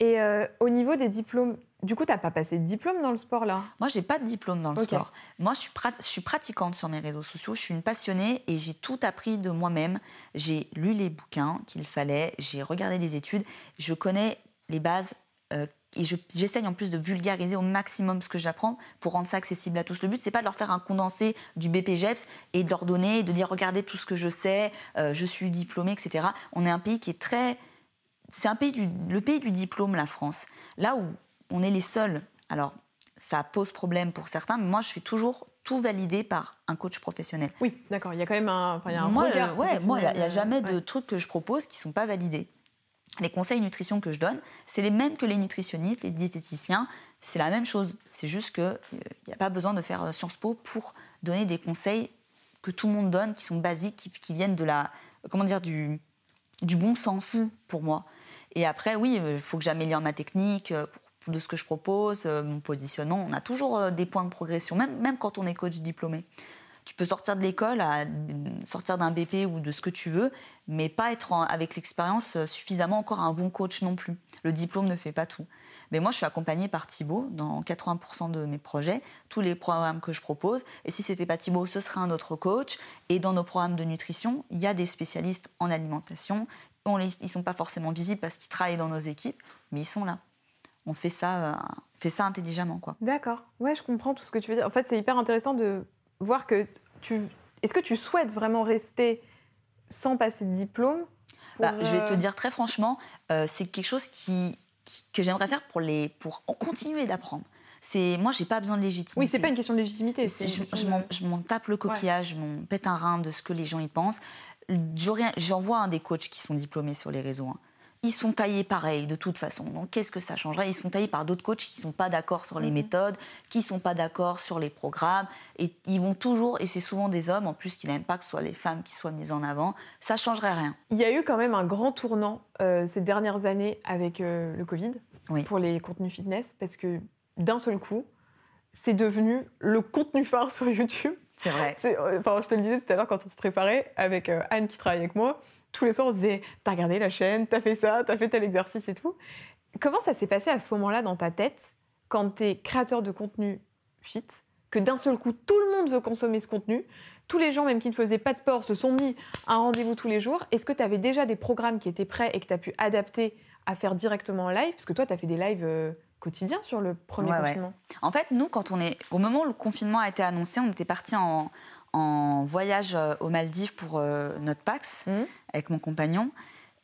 Et euh, au niveau des diplômes, du coup, tu n'as pas passé de diplôme dans le sport là? Moi, j'ai pas de diplôme dans le sport. Moi, je suis, je suis pratiquante sur mes réseaux sociaux. Je suis une passionnée et j'ai tout appris de moi-même. J'ai lu les bouquins qu'il fallait, j'ai regardé les études. Je connais les bases euh, et j'essaye en plus de vulgariser au maximum ce que j'apprends pour rendre ça accessible à tous. Le but, c'est pas de leur faire un condensé du BPGEPS et de leur donner, de dire regardez tout ce que je sais, euh, je suis diplômé, etc. On est un pays qui est très. C'est un pays du, le pays du diplôme, la France. Là où on est les seuls. Alors, ça pose problème pour certains, mais moi, je suis toujours tout validé par un coach professionnel. Oui, d'accord. Il y a quand même un, il y a un moi, regard. euh, ouais, moi, il n'y a, jamais de ouais. trucs que je propose qui ne sont pas validés. Les conseils nutrition que je donne, c'est les mêmes que les nutritionnistes, les diététiciens. C'est la même chose. C'est juste qu'il n'y a pas besoin de faire euh, Sciences Po pour donner des conseils que tout le monde donne, qui sont basiques, qui, qui viennent de la, comment dire, du, du bon sens Mm. pour moi. Et après, oui, il faut que j'améliore ma technique euh, pour- de ce que je propose, euh, mon positionnement. On a toujours euh, des points de progression, même, même quand on est coach diplômé. Tu peux sortir de l'école, à- sortir d'un BP ou de ce que tu veux, mais pas être avec l'expérience euh, suffisamment encore un bon coach non plus. Le diplôme ne fait pas tout. Mais moi, je suis accompagnée par Thibaut dans 80% de mes projets, tous les programmes que je propose. Et si c'était pas Thibaut, ce serait un autre coach. Et dans nos programmes de nutrition, il y a des spécialistes en alimentation. On les, ils sont pas forcément visibles parce qu'ils travaillent dans nos équipes, mais ils sont là. On fait ça, euh, fait ça intelligemment. D'accord. Ouais, je comprends tout ce que tu veux dire. En fait, c'est hyper intéressant de voir que tu. Est-ce que tu souhaites vraiment rester sans passer de diplôme Bah, je vais te euh, dire très franchement, euh, c'est quelque chose qui, qui- que j'aimerais faire pour, les, pour en continuer d'apprendre. C'est moi, j'ai pas besoin de légitimité. Oui, c'est pas une question de légitimité. Je, une je question m'en- de- je m'en tape le coquillage, je m'en pète un rein de ce que les gens y pensent. J'en vois un des coachs qui sont diplômés sur les réseaux. hein. Ils sont taillés pareil, de toute façon. Donc, qu'est-ce que ça changerait? Ils sont taillés par d'autres coachs qui ne sont pas d'accord sur les Mhm. méthodes, qui ne sont pas d'accord sur les programmes. Et ils vont toujours, et c'est souvent des hommes en plus qui n'aiment pas que ce soit les femmes qui soient mises en avant. Ça changerait rien. Il y a eu quand même un grand tournant euh, ces dernières années avec euh, le Covid Oui. pour les contenus fitness parce que d'un seul coup, c'est devenu le contenu phare sur YouTube. C'est vrai. Euh, Enfin, je te le disais tout à l'heure quand on se préparait avec euh, Anne qui travaille avec moi. Tous les soirs, on se disait T'as regardé la chaîne, t'as fait ça, t'as fait tel exercice et tout. Comment ça s'est passé à ce moment-là dans ta tête quand t'es créateur de contenu fit, que d'un seul coup, tout le monde veut consommer ce contenu tous les gens, même qui ne faisaient pas de sport, se sont mis à un rendez-vous tous les jours. Est-ce que tu avais déjà des programmes qui étaient prêts et que tu as pu adapter à faire directement en live? Parce que toi, tu as fait des lives euh, quotidiens sur le premier Ouais, ouais. confinement. En fait, nous, quand on est, au moment où le confinement a été annoncé, on était parti en, en voyage euh, aux Maldives pour euh, notre Pax Mhm. avec mon compagnon.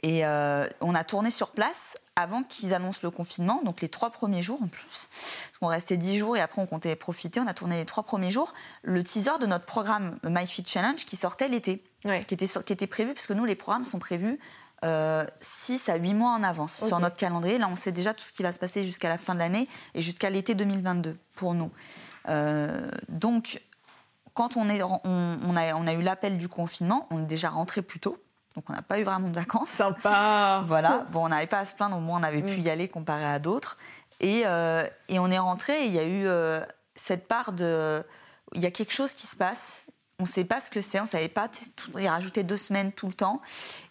Et euh, on a tourné sur place avant qu'ils annoncent le confinement, donc les trois premiers jours en plus. Parce qu'on restait dix jours et après on comptait profiter. On a tourné les trois premiers jours. Le teaser de notre programme My Fit Challenge qui sortait l'été, Ouais. qui était, qui était prévu, parce que nous, les programmes sont prévus euh, 6 à 8 mois en avance sur notre calendrier. Là, on sait déjà tout ce qui va se passer jusqu'à la fin de l'année et jusqu'à l'été 2022 pour nous. Euh, donc, quand on, est, on, on a, on a eu l'appel du confinement, on est déjà rentré plus tôt. Donc, on n'a pas eu vraiment de vacances. Sympa [LAUGHS] Voilà. Bon, on n'avait pas à se plaindre, au moins on avait pu Mm. y aller comparé à d'autres. Et, euh, et on est rentré et il y a eu euh, cette part de. Il y a quelque chose qui se passe. On ne sait pas ce que c'est, on ne savait pas. Il rajouté deux semaines tout le temps.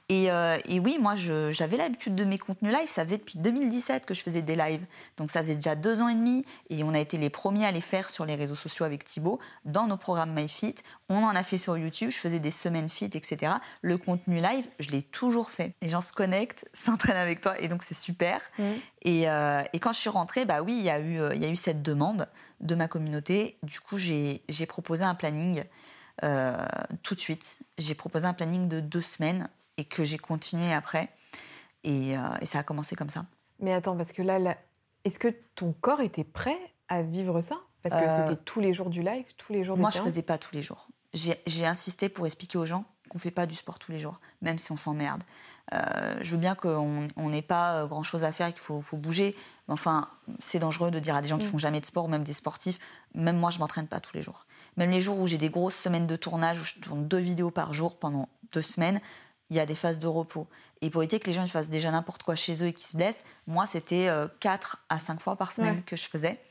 Et, euh, et oui, moi, j'avais l'habitude de mes contenus live. Ça faisait depuis 2017 que je faisais des lives. Donc, ça faisait déjà deux ans et demi. Et on a été les premiers à les faire sur les réseaux sociaux avec Thibaut, dans nos programmes MyFit. On en a fait sur YouTube. Je faisais des semaines fit, etc. Le contenu live, je l'ai toujours fait. Les gens se connectent, [LAUGHS] s'entraînent avec toi. Et donc, c'est super. Et, euh, et quand je suis rentrée, bah oui, il y, a eu, euh, il y a eu cette demande de ma communauté. Du coup, j'ai proposé un planning euh, tout de suite. J'ai proposé un planning de deux semaines et que j'ai continué après. Et, euh, et ça a commencé comme ça. Mais attends, parce que là, là, est-ce que ton corps était prêt à vivre ça? Parce que Euh, c'était tous les jours du live, tous les jours des Moi, je séances? faisais pas tous les jours. J'ai insisté pour expliquer aux gens qu'on fait pas du sport tous les jours, même si on s'emmerde. Euh, je veux bien qu'on on n'ait pas grand-chose à faire, qu'il faut, faut bouger. Mais enfin, c'est dangereux de dire à des gens qui Mm. font jamais de sport, ou même des sportifs. Même moi, je m'entraîne pas tous les jours. Même les jours où j'ai des grosses semaines de tournage, où je tourne deux vidéos par jour pendant deux semaines, il y a des phases de repos. Et pour éviter que les gens ils fassent déjà n'importe quoi chez eux et qu'ils se blessent, moi, c'était euh, quatre à cinq fois par semaine Ouais. que je faisais.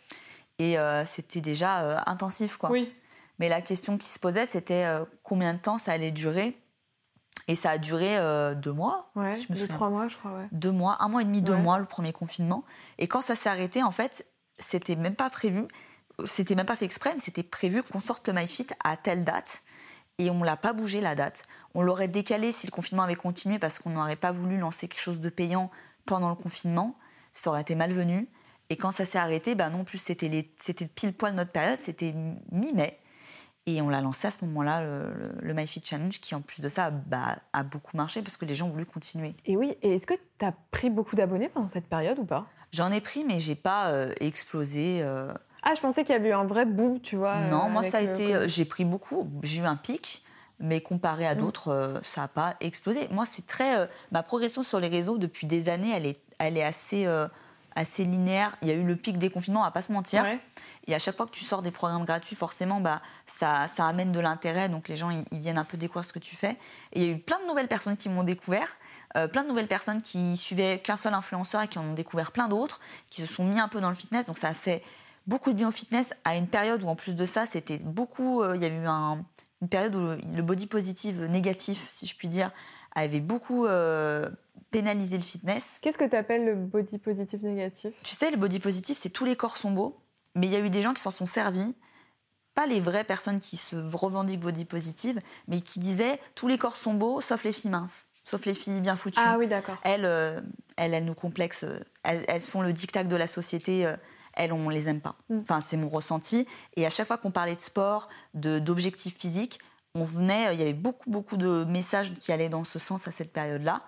Et euh, c'était déjà euh, intensif, quoi. Oui. Mais la question qui se posait, c'était euh, combien de temps ça allait durer? Et ça a duré deux mois, Ouais, Je me deux, trois mois, je crois, ouais. deux mois, un mois et demi, deux mois le premier confinement. Et quand ça s'est arrêté, en fait, c'était même pas prévu, c'était même pas fait exprès, mais c'était prévu qu'on sorte le MyFit à telle date. Et on l'a pas bougé la date. On l'aurait décalé si le confinement avait continué parce qu'on n'aurait pas voulu lancer quelque chose de payant pendant le confinement. Ça aurait été malvenu. Et quand ça s'est arrêté, bah non plus, c'était pile poil notre période, c'était mi-mai. Et on l'a lancé à ce moment-là, le MyFit Challenge, qui en plus de ça bah, a beaucoup marché parce que les gens ont voulu continuer. Et oui, et est-ce que tu as pris beaucoup d'abonnés pendant cette période ou pas? J'en ai pris, mais j'ai pas euh, explosé. euh. Ah, je pensais qu'il y avait eu un vrai boom, tu vois. non, euh, moi, ça a le été. Euh, J'ai pris beaucoup. J'ai eu un pic, mais comparé à Mm. d'autres, euh, ça n'a pas explosé. Moi, c'est très. ma progression sur les réseaux depuis des années, elle est, elle est assez, assez linéaire. Il y a eu le pic des confinements, on va pas se mentir. Ouais. Et à chaque fois que tu sors des programmes gratuits, forcément, bah, ça, ça amène de l'intérêt. Donc les gens, ils, ils viennent un peu découvrir ce que tu fais. Et il y a eu plein de nouvelles personnes qui m'ont découvert. euh, plein de nouvelles personnes qui suivaient qu'un seul influenceur et qui en ont découvert plein d'autres, qui se sont mis un peu dans le fitness. Donc ça a fait beaucoup de bien au fitness à une période où, en plus de ça, c'était beaucoup. euh, il y a eu un- une période où le body positive négatif, si je puis dire, avait beaucoup euh, pénalisé le fitness. Qu'est-ce que tu appelles le body positif négatif? Tu sais, le body positif, c'est tous les corps sont beaux, mais il y a eu des gens qui s'en sont servis. Pas les vraies personnes qui se revendiquent body positive, mais qui disaient tous les corps sont beaux, sauf les filles minces, sauf les filles bien foutues. Ah oui, d'accord. Elles, euh, elles, elles nous complexent, elles, elles font le dictat de la société. euh, elles, on les aime pas. Mm. Enfin, c'est mon ressenti. Et à chaque fois qu'on parlait de sport, de- d'objectifs physiques, on venait, euh, il y avait beaucoup, beaucoup de messages qui allaient dans ce sens à cette période-là.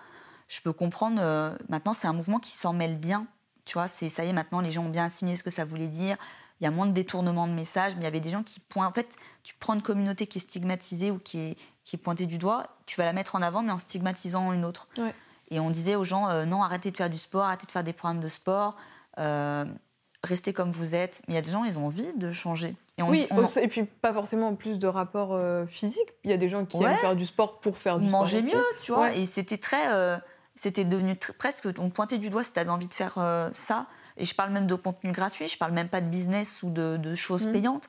Je peux comprendre. euh, maintenant, c'est un mouvement qui s'en mêle bien. Tu vois, c'est ça y est. Maintenant, les gens ont bien assimilé ce que ça voulait dire. Il y a moins de détournements de messages, mais il y avait des gens qui pointent. En fait, tu prends une communauté qui est stigmatisée ou qui est, qui est pointée du doigt, tu vas la mettre en avant, mais en stigmatisant une autre. Ouais. Et on disait aux gens euh, non, arrêtez de faire du sport, arrêtez de faire des programmes de sport, euh, restez comme vous êtes. Mais il y a des gens, ils ont envie de changer. Et on, Oui, on- et puis pas forcément plus de rapport euh, physique. Il y a des gens qui Ouais. aiment faire du sport pour faire du manger sport. aussi. mieux, tu vois. Ouais. Et c'était très. euh, c'était devenu presque. On pointait du doigt si tu avais envie de faire euh, ça. Et je parle même de contenu gratuit, je parle même pas de business ou de, de choses Mhm. payantes.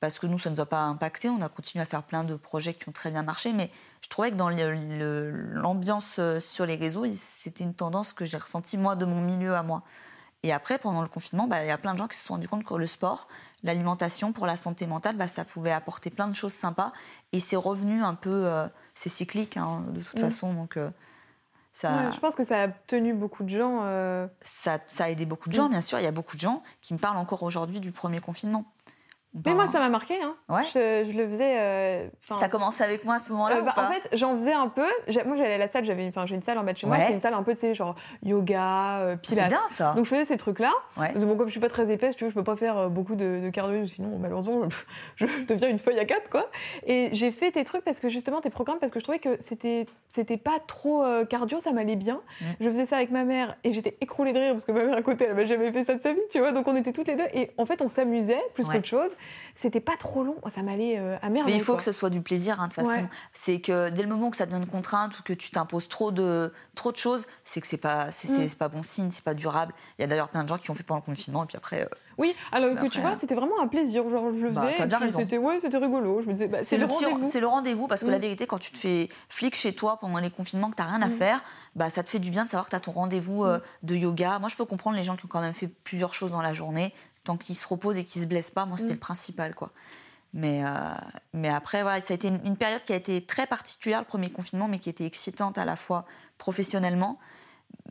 Parce que nous, ça ne nous a pas impacté. On a continué à faire plein de projets qui ont très bien marché. Mais je trouvais que dans le- le- l'ambiance euh, sur les réseaux, c'était une tendance que j'ai ressentie, moi, de mon milieu à moi. Et après, pendant le confinement, bah, il y a plein de gens qui se sont rendus compte que le sport, l'alimentation pour la santé mentale, bah, ça pouvait apporter plein de choses sympas. Et c'est revenu un peu. euh, c'est cyclique, hein, de toute Mm. façon. Donc, euh, ça, Ouais, je pense que ça a tenu beaucoup de gens. euh, ça, ça a aidé beaucoup de gens, Mm. bien sûr. Il y a beaucoup de gens qui me parlent encore aujourd'hui du premier confinement. Mais moi, ça m'a marqué. Hein. Ouais. Je, je le faisais. euh, T'as commencé avec moi à ce moment-là Euh, bah, en fait, j'en faisais un peu. Moi, j'allais à la salle. J'avais, j'ai une salle en bas de chez moi. C'est une salle un peu, tu sais, genre yoga, euh, C'est pilates. bien ça. Donc, je faisais ces trucs-là. Ouais. Parce que bon, comme je suis pas très épaisse, tu vois, je peux pas faire euh, beaucoup de, de cardio, sinon, malheureusement, je, [LAUGHS] je deviens une feuille à quatre, quoi. Et j'ai fait tes trucs parce que justement, tes programmes, parce que je trouvais que c'était, c'était pas trop cardio, ça m'allait bien. Mm. Je faisais ça avec ma mère et j'étais écroulée de rire parce que ma mère à côté, elle avait jamais fait ça de sa vie, tu vois. Donc, on était toutes les deux et en fait, on s'amusait plus qu'autre chose. C'était pas trop long, ça m'allait euh, à merveille. Mais il faut quoi. que ce soit du plaisir, hein, de toute façon. Ouais. C'est que dès le moment que ça devient une contrainte ou que tu t'imposes trop de, trop de choses, c'est que c'est pas, c'est, Mm. pas bon signe, c'est pas durable. Il y a d'ailleurs plein de gens qui ont fait pendant le confinement et puis après. euh, Oui, alors que tu vois, c'était vraiment un plaisir. Genre, je le Bah, faisais, t'as raison. c'était ouais, c'était rigolo. Je me disais, bah, c'est le le, petit- rendez-vous. c'est le rendez-vous parce que Mm. la vérité, quand tu te fais flic chez toi pendant les confinements, que tu n'as rien à Mm. faire, bah, ça te fait du bien de savoir que tu as ton rendez-vous euh, de yoga. Moi, je peux comprendre les gens qui ont quand même fait plusieurs choses dans la journée, tant qu'ils se reposent et qu'ils se blessent pas. Moi, c'était Mm. le principal. quoi. Mais, euh, mais après, voilà, ça a été une, une période qui a été très particulière, le premier confinement, mais qui était excitante à la fois professionnellement.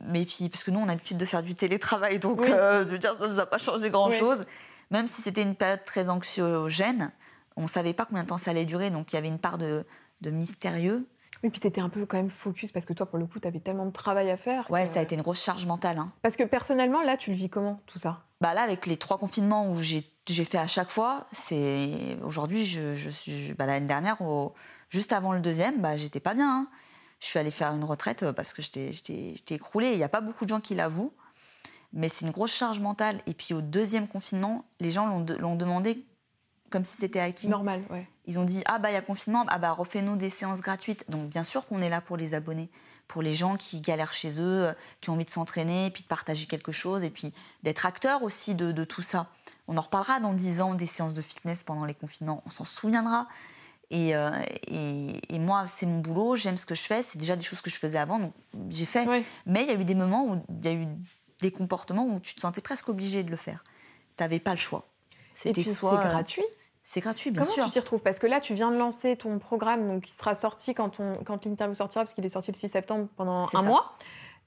Mais puis, parce que nous, on a l'habitude de faire du télétravail, donc Oui. euh, je veux dire, ça ne nous a pas changé grand-chose. Même si c'était une période très anxiogène, on ne savait pas combien de temps ça allait durer, donc il y avait une part de, de mystérieux. Oui, puis t'étais un peu quand même focus parce que toi, pour le coup, t'avais tellement de travail à faire. Ouais, que- ça a été une grosse charge mentale. hein. Parce que personnellement, là, tu le vis comment, tout ça? Bah là, avec les trois confinements où j'ai fait à chaque fois, c'est aujourd'hui, je, je suis bah, l'année dernière, au- juste avant le deuxième, bah, j'étais pas bien. hein. Je suis allée faire une retraite euh, parce que j'étais écroulée. Il n'y a pas beaucoup de gens qui l'avouent, mais c'est une grosse charge mentale. Et puis au deuxième confinement, les gens l'ont de- l'ont demandé comme si c'était acquis. Normal, ouais. Ils ont dit ah bah il y a confinement, ah bah refais-nous des séances gratuites. Donc bien sûr qu'on est là pour les abonnés, pour les gens qui galèrent chez eux, euh, qui ont envie de s'entraîner, puis de partager quelque chose, et puis d'être acteurs aussi de, de tout ça. On en reparlera dans 10 ans des séances de fitness pendant les confinements, on s'en souviendra. Et, euh, et, et moi, c'est mon boulot, j'aime ce que je fais, c'est déjà des choses que je faisais avant, donc j'ai fait. Ouais. Mais il y a eu des moments où il y a eu des comportements où tu te sentais presque obligé de le faire. Tu n'avais pas le choix. C'était soit. c'est gratuit. C'est gratuit, bien Comment sûr. tu t'y retrouves? Parce que là, tu viens de lancer ton programme, donc il sera sorti quand, on, quand l'interview sortira, parce qu'il est sorti le 6 septembre pendant un ça. mois.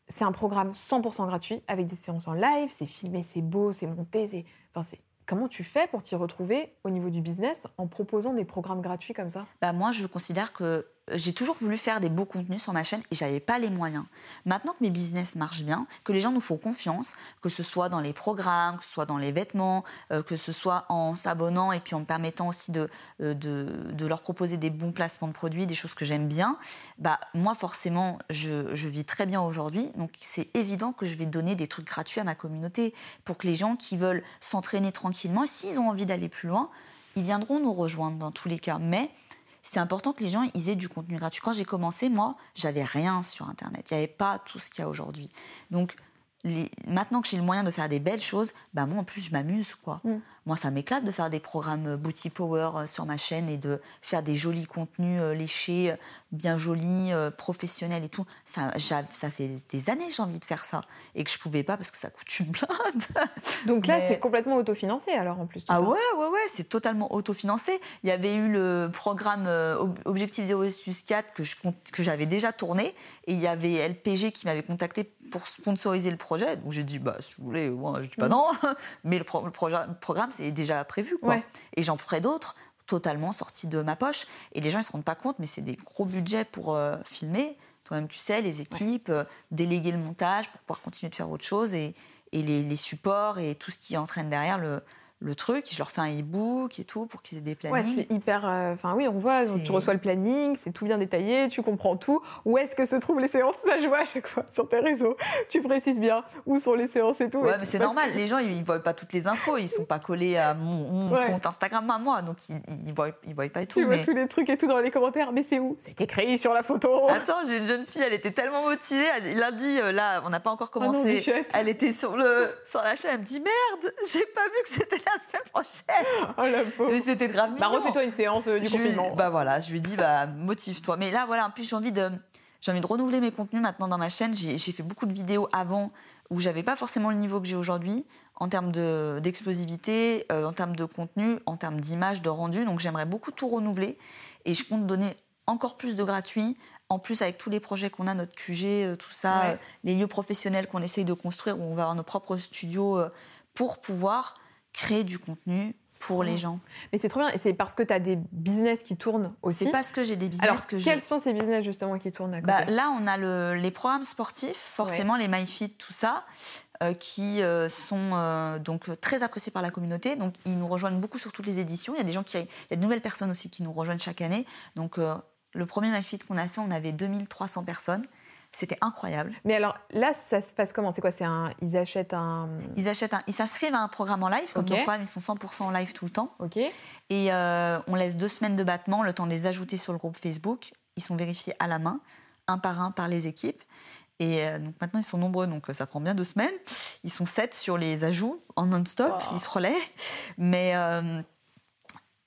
C'est un programme 100% gratuit, avec des séances en live, c'est filmé, c'est beau, c'est monté. c'est- Enfin, c'est... Comment tu fais pour t'y retrouver au niveau du business en proposant des programmes gratuits comme ça? Bah, moi, je considère que j'ai toujours voulu faire des beaux contenus sur ma chaîne et j'avais pas les moyens. Maintenant que mes business marchent bien, que les gens nous font confiance, que ce soit dans les programmes, que ce soit dans les vêtements, euh, que ce soit en s'abonnant et puis en me permettant aussi de, euh, de, leur proposer des bons placements de produits, des choses que j'aime bien, bah moi forcément je, je vis très bien aujourd'hui. Donc c'est évident que je vais donner des trucs gratuits à ma communauté pour que les gens qui veulent s'entraîner tranquillement, s'ils ont envie d'aller plus loin, ils viendront nous rejoindre dans tous les cas. Mais c'est important que les gens aient du contenu gratuit. Quand j'ai commencé, moi, j'avais rien sur Internet. Il n'y avait pas tout ce qu'il y a aujourd'hui. Donc, maintenant que j'ai le moyen de faire des belles choses, bah moi en plus je m'amuse quoi. Mm. Moi ça m'éclate de faire des programmes euh, Booty Power euh, sur ma chaîne et de faire des jolis contenus euh, léchés, bien jolis, professionnels et tout. Ça, ça fait des années que j'ai envie de faire ça et que je pouvais pas parce que ça coûte une blinde. [LAUGHS] Donc là c'est complètement autofinancé alors en plus. ah ouais ouais ouais c'est totalement autofinancé. Il y avait eu le programme Objectif 0 4 que que j'avais déjà tourné et il y avait LPG qui m'avait contacté pour sponsoriser le projet. Donc j'ai dit, bah, si vous voulez, moi, je dis pas mm. non. [LAUGHS] Mais le, programme, c'est déjà prévu. Quoi. Et j'en ferai d'autres totalement sortis de ma poche. Et les gens, ils se rendent pas compte, mais c'est des gros budgets pour euh, filmer. Toi-même, tu sais, les équipes, euh, déléguer le montage pour pouvoir continuer de faire autre chose et, et les, les, supports et tout ce qui entraîne derrière le, le truc, je leur fais un e-book et tout pour qu'ils aient des plannings. Ouais, c'est hyper. Euh, enfin, oui, on voit, tu reçois le planning, c'est tout bien détaillé, tu comprends tout. Où est-ce que se trouvent les séances Ça, je vois à chaque fois sur tes réseaux? Tu précises bien où sont les séances et tout. Ouais, mais c'est normal. Les gens, ils ne voient pas toutes les infos. Ils sont pas collés à mon, compte Instagram à moi, donc ils ne voient, ils voient pas tout. Tu vois tous les trucs et tout dans les commentaires. Mais c'est où? C'est écrit sur la photo. Attends, j'ai une jeune fille, elle était tellement motivée. Lundi, euh, là, on n'a pas encore ah commencé. elle était sur, le, sur la chaîne. Elle me dit Merde, j'ai pas vu que c'était la semaine prochaine. Oh la pauvre. Mais c'était grave. Bah refais-toi une séance euh, du confinement. bah voilà, je lui dis bah motive-toi. Mais là voilà, en plus j'ai envie de j'ai envie de renouveler mes contenus maintenant dans ma chaîne. J'ai fait beaucoup de vidéos avant où j'avais pas forcément le niveau que j'ai aujourd'hui en termes d'explosivité, euh, en termes de contenu, en termes d'image, de rendu. Donc j'aimerais beaucoup tout renouveler et je compte donner encore plus de gratuit. En plus, avec tous les projets qu'on a, notre QG, euh, tout ça, les lieux professionnels qu'on essaye de construire, où on va avoir nos propres studios pour pouvoir créer du contenu pour les gens. Mais c'est trop bien. Et c'est parce que tu as des business qui tournent aussi. C'est parce que j'ai des business Alors, que quels sont ces business justement qui tournent à côté? bah, Là, on a le, les programmes sportifs, forcément les MyFit, tout ça, euh, qui euh, sont euh, donc très appréciés par la communauté. Donc, ils nous rejoignent beaucoup sur toutes les éditions. Il y a des gens qui, il y a de nouvelles personnes aussi qui nous rejoignent chaque année. Donc, le premier MyFit qu'on a fait, on avait 2300 personnes. C'était incroyable. Mais alors là, ça se passe comment? C'est quoi? C'est un ils achètent un ils achètent un ils s'inscrivent à un programme en live comme nos programmes ils sont 100% en live tout le temps. OK. Et euh, on laisse deux semaines de battement, le temps de les ajouter sur le groupe Facebook. Ils sont vérifiés à la main, un par un par les équipes. Et euh, donc maintenant, ils sont nombreux, donc euh, ça prend bien deux semaines. Ils sont sept sur les ajouts en non-stop, ils se relaient. Mais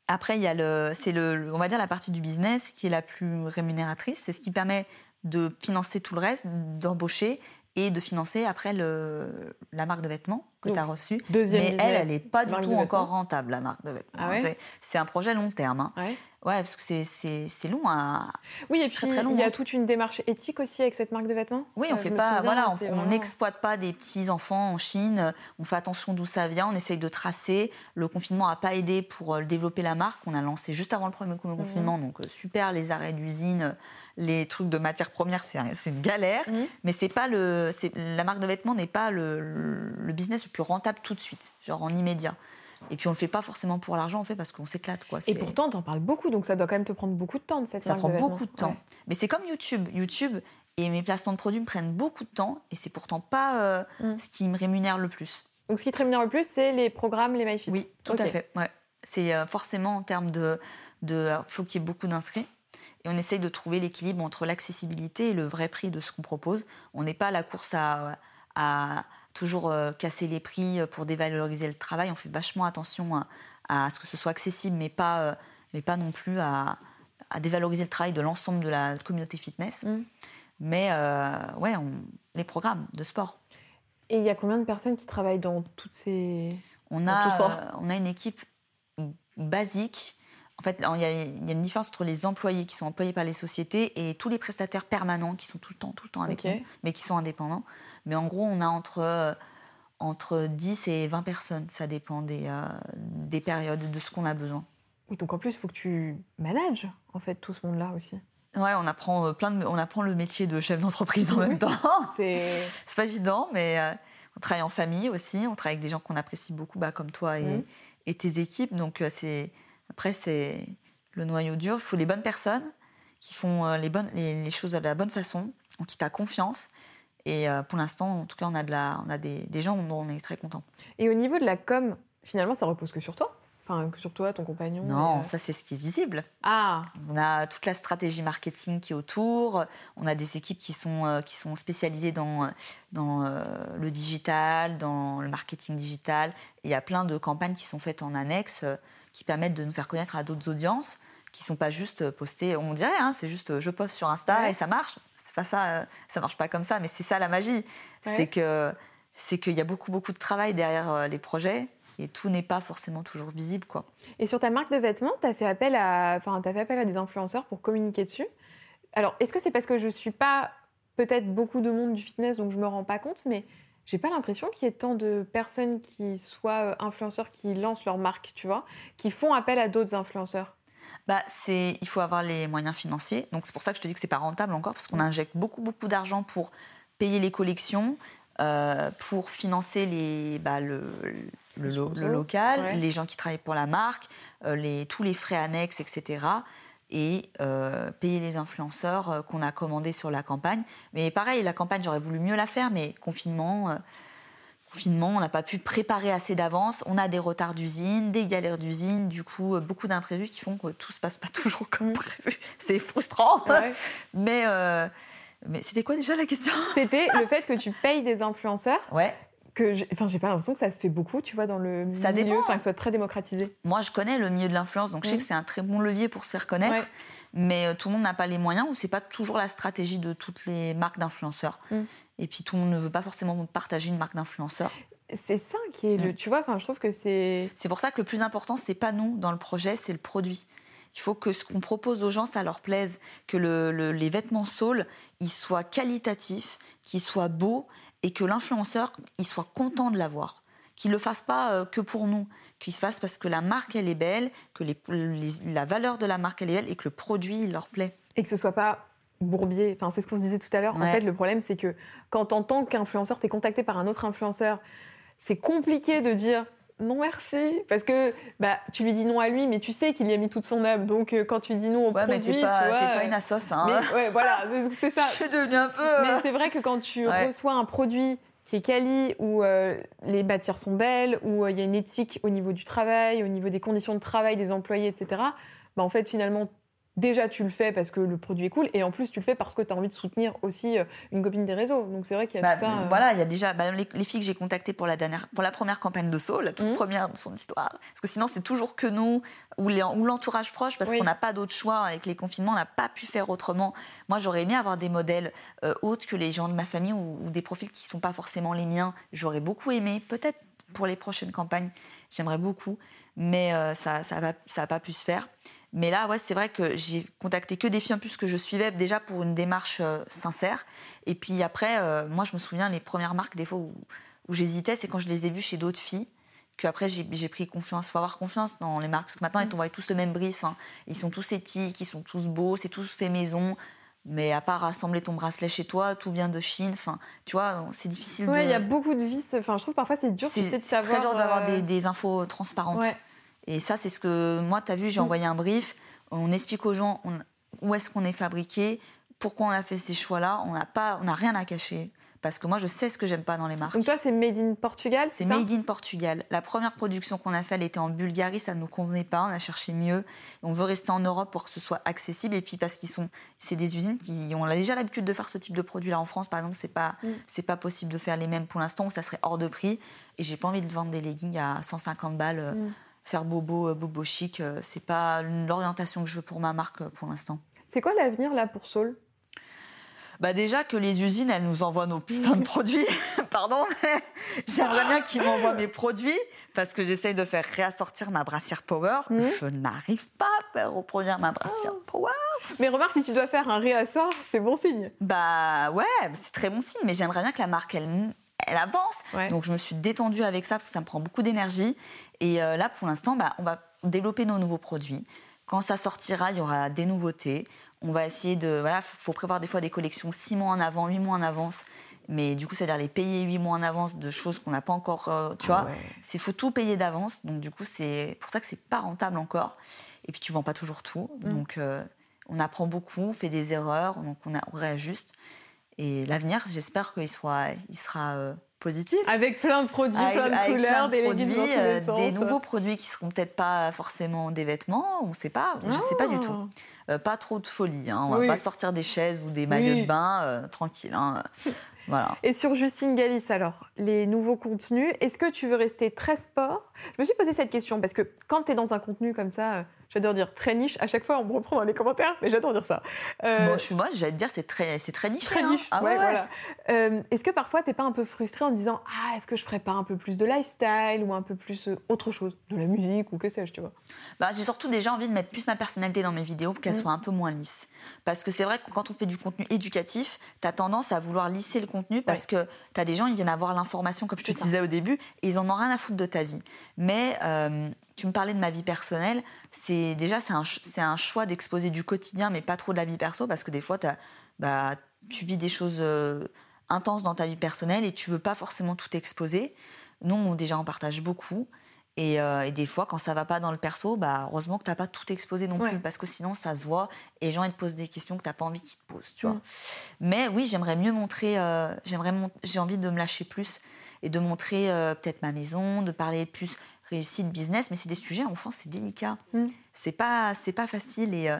après, il y a le, c'est le, on va dire la partie du business qui est la plus rémunératrice. C'est ce qui permet de financer tout le reste, d'embaucher et de financer après le, la marque de vêtements que tu as reçue. Mais elle, elle n'est pas du tout encore rentable, la marque de vêtements. Ah c'est un projet long terme. Hein. Ouais, parce que c'est long à. Oui, et puis il y a hein. toute une démarche éthique aussi avec cette marque de vêtements. Oui, on fait pas, voilà, on n'exploite pas des petits enfants en Chine. On fait attention d'où ça vient. On essaye de tracer. Le confinement n'a pas aidé pour euh, développer la marque. On a lancé juste avant le premier mhm. confinement, donc euh, super les arrêts d'usine, les trucs de matières premières, c'est une galère. Mhm. Mais c'est pas le, la marque de vêtements n'est pas le, le business le plus rentable tout de suite, genre en immédiat. Et puis on le fait pas forcément pour l'argent, on fait parce qu'on s'éclate. quoi. Et pourtant, tu en parles beaucoup, donc ça doit quand même te prendre beaucoup de temps de cette Ça prend beaucoup de temps. Mais c'est comme YouTube. YouTube et mes placements de produits me prennent beaucoup de temps et c'est pourtant pas euh, mm. ce qui me rémunère le plus. Donc ce qui te rémunère le plus, c'est les programmes, les MyFit Oui, tout à fait. Ouais. C'est euh, forcément en termes de. Il de, faut qu'il y ait beaucoup d'inscrits. Et on essaye de trouver l'équilibre entre l'accessibilité et le vrai prix de ce qu'on propose. On n'est pas à la course à, à toujours euh, casser les prix euh, pour dévaloriser le travail. On fait vachement attention à, ce que ce soit accessible, mais pas, euh, mais pas non plus à, dévaloriser le travail de l'ensemble de la communauté fitness. Mm. Mais ouais, on, les programmes de sport. Et il y a combien de personnes qui travaillent dans toutes ces... On a, on a une équipe basique en fait, il y, a, une différence entre les employés qui sont employés par les sociétés et tous les prestataires permanents qui sont tout le temps, tout le temps avec nous, mais qui sont indépendants. Mais en gros, on a entre, euh, entre 10 et 20 personnes. Ça dépend des, euh, des périodes, de ce qu'on a besoin. Oui, donc en plus, il faut que tu manages en fait tout ce monde-là aussi. Ouais, on apprend euh, plein de, on apprend le métier de chef d'entreprise en même temps. [LAUGHS] [LAUGHS] C'est pas évident, mais euh, on travaille en famille aussi. On travaille avec des gens qu'on apprécie beaucoup, bah, comme toi et, et tes équipes. Donc euh, c'est après c'est le noyau dur. Il faut les bonnes personnes qui font euh, les bonnes les, les choses de la bonne façon, en qui t'as confiance. Et euh, pour l'instant, en tout cas, on a de la, on a des, des gens dont on est très content. Et au niveau de la com, finalement, ça repose que sur toi? Enfin, que sur toi, ton compagnon Non, euh, ça c'est ce qui est visible. Ah, On a toute la stratégie marketing qui est autour. On a des équipes qui sont, qui sont spécialisées dans, dans le digital, dans le marketing digital. Et il y a plein de campagnes qui sont faites en annexe qui permettent de nous faire connaître à d'autres audiences qui sont pas juste postées. On dirait, hein, c'est juste euh, je poste sur Insta Ouais. et ça marche. C'est pas ça, euh, ça marche pas comme ça, mais c'est ça la magie. Ouais. C'est que c'est qu'il y a beaucoup beaucoup de travail derrière euh, les projets et tout n'est pas forcément toujours visible, quoi. Et sur ta marque de vêtements, tu as fait appel à, enfin, as fait appel à des influenceurs pour communiquer dessus. Alors, est-ce que c'est parce que je suis pas peut-être beaucoup de monde du fitness, donc je me rends pas compte, mais j'ai pas l'impression qu'il y ait tant de personnes qui soient euh, influenceurs qui lancent leur marque, tu vois, qui font appel à d'autres influenceurs. Bah, c'est, il faut avoir les moyens financiers. Donc c'est pour ça que je te dis que c'est pas rentable encore, parce qu'on injecte beaucoup beaucoup d'argent pour payer les collections, euh, pour financer les, bah, le, le, local, ouais. les gens qui travaillent pour la marque, euh, les, tous les frais annexes, etc. Et euh, payer les influenceurs euh, qu'on a commandés sur la campagne. Mais pareil, la campagne, j'aurais voulu mieux la faire, mais confinement, euh, confinement, on n'a pas pu préparer assez d'avance. On a des retards d'usine, des galères d'usine, du coup, beaucoup d'imprévus qui font que tout se passe pas [LAUGHS] toujours comme Mm. prévu. C'est frustrant. Ouais. [LAUGHS] Mais, mais c'était quoi déjà la question? C'était le fait que tu payes des influenceurs, Ouais. Que j'ai- enfin, j'ai pas l'impression que ça se fait beaucoup, tu vois, dans le Ça milieu, dépend. enfin, que soit très démocratisé. Moi, je connais le milieu de l'influence, donc je sais Mm. que c'est un très bon levier pour se faire connaître. Ouais. Mais euh, tout le monde n'a pas les moyens ou c'est pas toujours la stratégie de toutes les marques d'influenceurs. Mm. Et puis tout le monde ne veut pas forcément partager une marque d'influenceur. C'est ça qui est le, Mm. tu vois, enfin, je trouve que c'est C'est pour ça que le plus important, c'est pas nous dans le projet, c'est le produit. Il faut que ce qu'on propose aux gens, ça leur plaise, que le- le- les vêtements Soul, ils soient qualitatifs, qu'ils soient beaux et que l'influenceur, il soit content de l'avoir. Qu'il ne le fasse pas euh, que pour nous, qu'il se fasse parce que la marque, elle est belle, que les- les- la valeur de la marque, elle est belle et que le produit, il leur plaît. et que ce soit pas bourbier. Enfin, c'est ce qu'on se disait tout à l'heure. En fait, le problème, c'est que quand en tant qu'influenceur, tu es contacté par un autre influenceur, c'est compliqué de dire non merci parce que bah tu lui dis non à lui, mais tu sais qu'il y a mis toute son âme. Donc euh, quand tu dis non au Ouais, mais produit, t'es pas, tu vois, t'es pas euh, une assos, hein. mais ouais, voilà, [LAUGHS] c'est- ça. Je suis devenue un peu. euh, Mais c'est vrai que quand tu Ouais. reçois un produit qui est quali, où euh, les matières sont belles, où euh, il y a une éthique au niveau du travail, au niveau des conditions de travail des employés, etc., bah, en fait, finalement, déjà, tu le fais parce que le produit est cool, et en plus, tu le fais parce que tu as envie de soutenir aussi euh, une copine des réseaux. Donc c'est vrai qu'il y a Bah, tout ça. euh, Voilà, il y a déjà bah, les, les filles que j'ai contactées pour la dernière, pour la première campagne de Saul, la toute Mhm. première de son histoire. Parce que sinon, c'est toujours que nous ou, les- ou l'entourage proche, parce Oui. qu'on n'a pas d'autre choix avec les confinements, on n'a pas pu faire autrement. Moi, j'aurais aimé avoir des modèles euh, autres que les gens de ma famille ou, ou des profils qui sont pas forcément les miens. J'aurais beaucoup aimé, peut-être pour les prochaines campagnes, j'aimerais beaucoup, mais euh, ça, ça va, ça a pas pu se faire. Mais là, ouais, c'est vrai que j'ai contacté que des filles en plus que je suivais déjà pour une démarche euh, sincère. Et puis après, euh, moi, je me souviens, les premières marques, des fois où, où j'hésitais, c'est quand je les ai vues chez d'autres filles. Que après j'ai pris confiance. Il faut avoir confiance dans les marques. Parce que maintenant, ils t'envoient tous le même brief. hein. Ils sont tous éthiques, ils sont tous beaux, c'est tous fait maison. Mais à part assembler ton bracelet chez toi, tout vient de Chine. Enfin, tu vois, c'est difficile Ouais, de. il y a beaucoup de vices. Enfin, je trouve parfois c'est dur tu sais, C'est de c'est savoir. très dur d'avoir euh, des, des infos transparentes. Ouais. Et ça, c'est ce que moi, tu as vu, j'ai Mm. envoyé un brief. On explique aux gens on- où est-ce qu'on est fabriqué, pourquoi on a fait ces choix-là. On n'a pas, on n'a rien à cacher. Parce que moi, je sais ce que j'aime pas dans les marques. Donc toi, c'est made in Portugal, C'est ça? made in Portugal. La première production qu'on a faite, elle était en Bulgarie, ça ne nous convenait pas, on a cherché mieux. On veut rester en Europe pour que ce soit accessible et puis parce qu'ils sont, c'est des usines qui ont déjà l'habitude de faire ce type de produit là en France, par exemple, c'est pas, Mm. c'est pas possible de faire les mêmes pour l'instant, ça serait hors de prix. Et j'ai pas envie de vendre des leggings à 150 balles, euh, Mm. Faire bobo, euh, bobo chic. euh, C'est pas l'orientation que je veux pour ma marque euh, pour l'instant. C'est quoi l'avenir là pour Saul? Bah déjà que les usines, elles nous envoient nos putains de produits. [LAUGHS] Pardon, mais [LAUGHS] j'aimerais bien qu'ils m'envoient mes produits parce que j'essaye de faire réassortir ma brassière Power. Mhm. Je n'arrive pas à faire reproduire ma brassière Power. Mais remarque, si tu dois faire un réassort, c'est bon signe. Bah ouais, c'est très bon signe, mais j'aimerais bien que la marque, elle, elle avance. Ouais. Donc je me suis détendue avec ça parce que ça me prend beaucoup d'énergie. Et euh, là, pour l'instant, bah, on va développer nos nouveaux produits. Quand ça sortira, il y aura des nouveautés. on va essayer de. Voilà, faut, faut prévoir des fois des collections six mois en avant, huit mois en avance. Mais du coup, c'est-à-dire les payer huit mois en avance de choses qu'on n'a pas encore. euh, tu Ah vois, ouais. c'est faut tout payer d'avance. Donc du coup, c'est pour ça que c'est pas rentable encore. Et puis tu vends pas toujours tout. Mm. Donc euh, on apprend beaucoup, on fait des erreurs, donc on, a- on réajuste. Et l'avenir, j'espère qu'il soit, il sera euh, positif. Avec plein de produits, Avec- plein de couleurs, plein de des produits, euh, des nouveaux produits qui seront peut-être pas forcément des vêtements, on ne sait pas, je ne sais pas du tout. Ah. Euh, pas trop de folie, hein, on Oui. va pas sortir des chaises ou des maillots Oui. de bain, tranquille. hein. [LAUGHS] voilà. Et sur Justine Galis, alors, les nouveaux contenus, est-ce que tu veux rester très sport? Je me suis posé cette question parce que quand tu es dans un contenu comme ça, j'adore dire très niche, à chaque fois on me reprend dans les commentaires, mais j'adore dire ça. Euh, Bon, je suis moi, j'allais te dire, c'est très, c'est très niché. Très hein. niche, Ah ouais, ouais, ouais. voilà. Euh, est-ce que parfois t'es pas un peu frustré en te disant ah est-ce que je ferais pas un peu plus de lifestyle ou un peu plus euh, autre chose, de la musique ou que sais-je, tu vois? Bah, j'ai surtout déjà envie de mettre plus ma personnalité dans mes vidéos pour qu'elles Mm. soient un peu moins lisses. Parce que c'est vrai que quand on fait du contenu éducatif, tu as tendance à vouloir lisser le contenu parce que tu as des gens, ils viennent avoir l'information, comme je te disais au début, et ils en ont rien à foutre de ta vie. Mais euh, tu me parlais de ma vie personnelle, c'est déjà c'est un, c'est un choix d'exposer du quotidien, mais pas trop de la vie perso, parce que des fois, t'as- bah, tu vis des choses euh, intenses dans ta vie personnelle et tu veux pas forcément tout exposer. Nous, on, déjà, on partage beaucoup. Et, euh, et des fois, quand ça va pas dans le perso, bah, heureusement que t'as pas tout exposé non Ouais. plus, parce que sinon ça se voit et les gens ils te posent des questions que t'as pas envie qu'ils te posent, tu vois. Mm. Mais oui, j'aimerais mieux montrer, euh, j'aimerais, mon- j'ai envie de me lâcher plus et de montrer euh, peut-être ma maison, de parler plus réussite business, mais c'est des sujets, enfin, c'est délicat. Mm. C'est pas, c'est pas facile et, euh,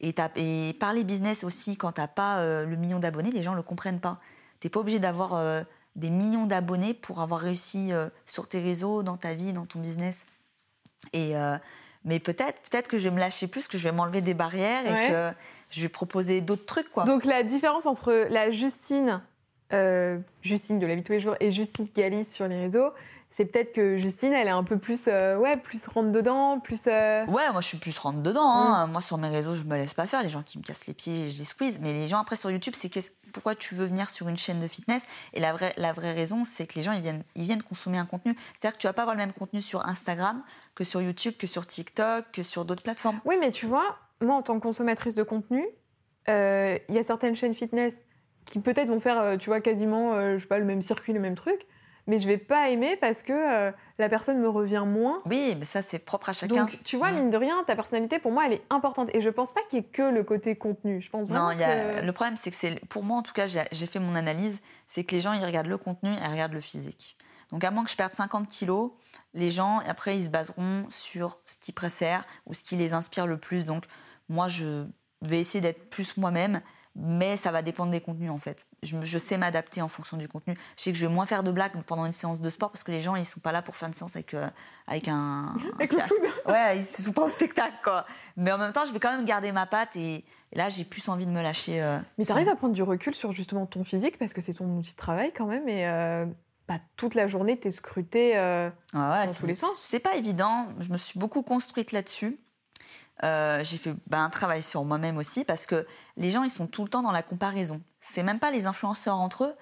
et, parler business aussi quand t'as pas euh, le million d'abonnés, les gens le comprennent pas. T'es pas obligé d'avoir euh, des millions d'abonnés pour avoir réussi euh, sur tes réseaux, dans ta vie, dans ton business. Et mais peut-être, peut-être que je vais me lâcher plus, que je vais m'enlever des barrières Ouais. et que je vais proposer d'autres trucs, quoi. Donc la différence entre la Justine, Justine de la vie de tous les jours et Justine Galis sur les réseaux, c'est peut-être que Justine elle est un peu plus euh, ouais plus rentre dedans, plus euh, Ouais, moi je suis plus rentre dedans. hein. Moi sur mes réseaux, je me laisse pas faire. Les gens qui me cassent les pieds, je les squeeze. Mais les gens après sur YouTube, c'est qu'est-ce- pourquoi tu veux venir sur une chaîne de fitness? Et la vraie, la vraie raison, c'est que les gens ils viennent, ils viennent consommer un contenu. C'est-à-dire que tu vas pas avoir le même contenu sur Instagram que sur YouTube, que sur TikTok, que sur d'autres plateformes. Oui, mais tu vois, moi, en tant que consommatrice de contenu, euh, il y a certaines chaînes fitness qui peut-être vont faire, tu vois, quasiment, je sais pas, le même circuit, le même truc, mais je vais pas aimer parce que euh, la personne me revient moins. Oui, mais ça c'est propre à chacun. Donc, tu vois, Mm. mine de rien, ta personnalité, pour moi, elle est importante. Et je pense pas qu'il y ait que le côté contenu. Je pense Non, il y a- que... le problème, c'est que c'est, pour moi, en tout cas, j'ai fait mon analyse, c'est que les gens, ils regardent le contenu et ils regardent le physique. Donc, à moins que je perde 50 kilos, les gens, après, ils se baseront sur ce qu'ils préfèrent ou ce qui les inspire le plus. Donc, moi, je vais essayer d'être plus moi-même, mais ça va dépendre des contenus, en fait. Je, sais m'adapter en fonction du contenu. Je sais que je vais moins faire de blagues pendant une séance de sport parce que les gens, ils sont pas là pour faire une séance avec, euh, avec un... Avec un [LAUGHS] Ouais, ils sont pas au spectacle, quoi. Mais en même temps, je vais quand même garder ma patte et, et là, j'ai plus envie de me lâcher. euh, Mais tu arrives à prendre du recul sur justement ton physique parce que c'est ton outil de travail quand même. Et euh, bah, toute la journée, t'es scruté euh, Ouais, ouais, dans tous les sens. C'est pas évident. Je me suis beaucoup construite là-dessus. Euh, j'ai fait bah, un travail sur moi-même aussi parce que les gens, ils sont tout le temps dans la comparaison. C'est même pas les influenceurs entre eux,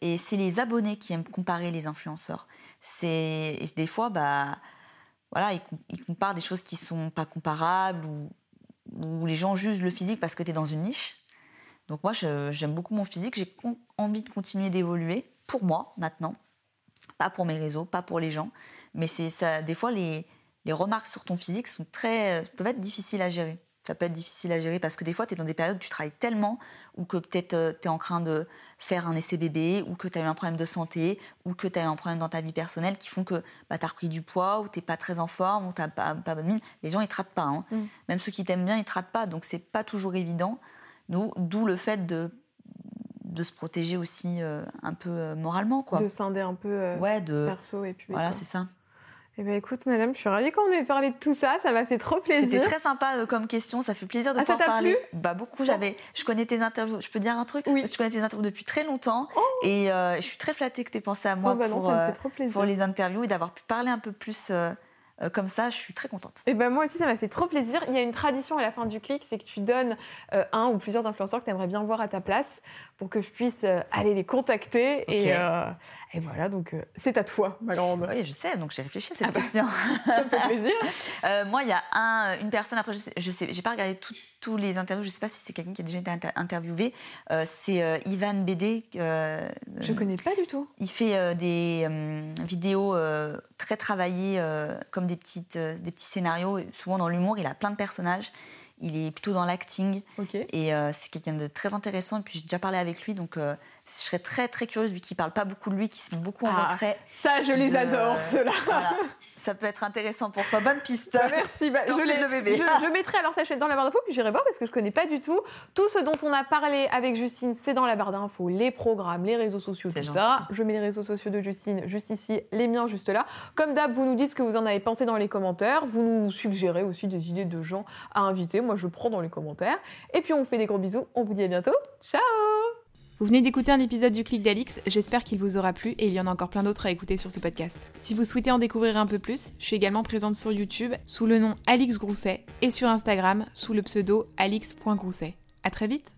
et c'est les abonnés qui aiment comparer les influenceurs. C'est des fois, bah, voilà, ils, com- ils comparent des choses qui sont pas comparables ou, les gens jugent le physique parce que tu es dans une niche. Donc moi, j'aime beaucoup mon physique. J'ai envie de continuer d'évoluer pour moi maintenant, pas pour mes réseaux, pas pour les gens. Mais c'est ça. Des fois, les, les remarques sur ton physique sont très, peuvent être difficiles à gérer. Ça peut être difficile à gérer parce que des fois, tu es dans des périodes où tu travailles tellement, ou que peut-être tu es en train de faire un essai bébé, ou que tu as eu un problème de santé, ou que tu as eu un problème dans ta vie personnelle qui font que bah, tu as repris du poids, ou tu n'es pas très en forme, ou tu n'as pas, pas bonne mine. Les gens, ils ne te ratent pas. hein. Mm. Même ceux qui t'aiment bien, ils ne te ratent pas. Donc, c'est pas toujours évident. D'où le fait de, de se protéger aussi euh, un peu euh, moralement. Quoi. De scinder un peu euh, Ouais, de. perso et public. Voilà, c'est ça. Eh ben écoute, madame, je suis ravie qu'on ait parlé de tout ça. Ça m'a fait trop plaisir. C'était très sympa euh, comme question, ça fait plaisir de Ah, ça pouvoir t'a parler. plu? Bah beaucoup, j'avais, je connais tes interviews. Je peux dire un truc? Oui. Je connais tes interviews depuis très longtemps et euh, je suis très flattée que tu aies pensé à moi Oh, bah non, pour, ça me euh, fait trop plaisir. pour les interviews et d'avoir pu parler un peu plus euh, comme ça, je suis très contente. Et ben moi aussi, ça m'a fait trop plaisir. Il y a une tradition à la fin du clic, c'est que tu donnes euh, un ou plusieurs influenceurs que tu aimerais bien voir à ta place pour que je puisse euh, aller les contacter. Et, et, voilà, donc c'est à toi, ma grande. Oui, je sais, donc j'ai réfléchi à cette ah bah, question. [LAUGHS] ça me fait plaisir. [LAUGHS] moi, il y a un, une personne, après, je sais, j'ai pas regardé tous les interviews, je sais pas si c'est quelqu'un qui a déjà été interviewé. c'est Ivan BD. je connais pas du tout. Il fait des vidéos très travaillées, comme des, petites, euh, des petits scénarios. Souvent dans l'humour, il a plein de personnages. Il est plutôt dans l'acting. Et euh, c'est quelqu'un de très intéressant. Et puis j'ai déjà parlé avec lui, donc euh, je serais très très curieuse, lui qui parle pas beaucoup de lui, qui se met beaucoup en ah, retrait. Ça, je les adore, ceux-là. [LAUGHS] Ça peut être intéressant pour toi. Bonne piste. Bah, merci. Bah, je, le bébé. Je, mettrai alors ta chaîne dans la barre d'infos, puis j'irai voir parce que je connais pas du tout. Tout ce dont on a parlé avec Justine, c'est dans la barre d'infos. Les programmes, les réseaux sociaux, tout ça. Je mets les réseaux sociaux de Justine juste ici, les miens juste là. Comme d'hab, vous nous dites ce que vous en avez pensé dans les commentaires. Vous nous suggérez aussi des idées de gens à inviter. Moi, je prends dans les commentaires. Et puis, on vous fait des gros bisous. On vous dit à bientôt. Ciao vous venez d'écouter un épisode du Clic d'Alix, j'espère qu'il vous aura plu et il y en a encore plein d'autres à écouter sur ce podcast. Si vous souhaitez en découvrir un peu plus, je suis également présente sur YouTube sous le nom Alix Grousset et sur Instagram sous le pseudo alix.grousset. A très vite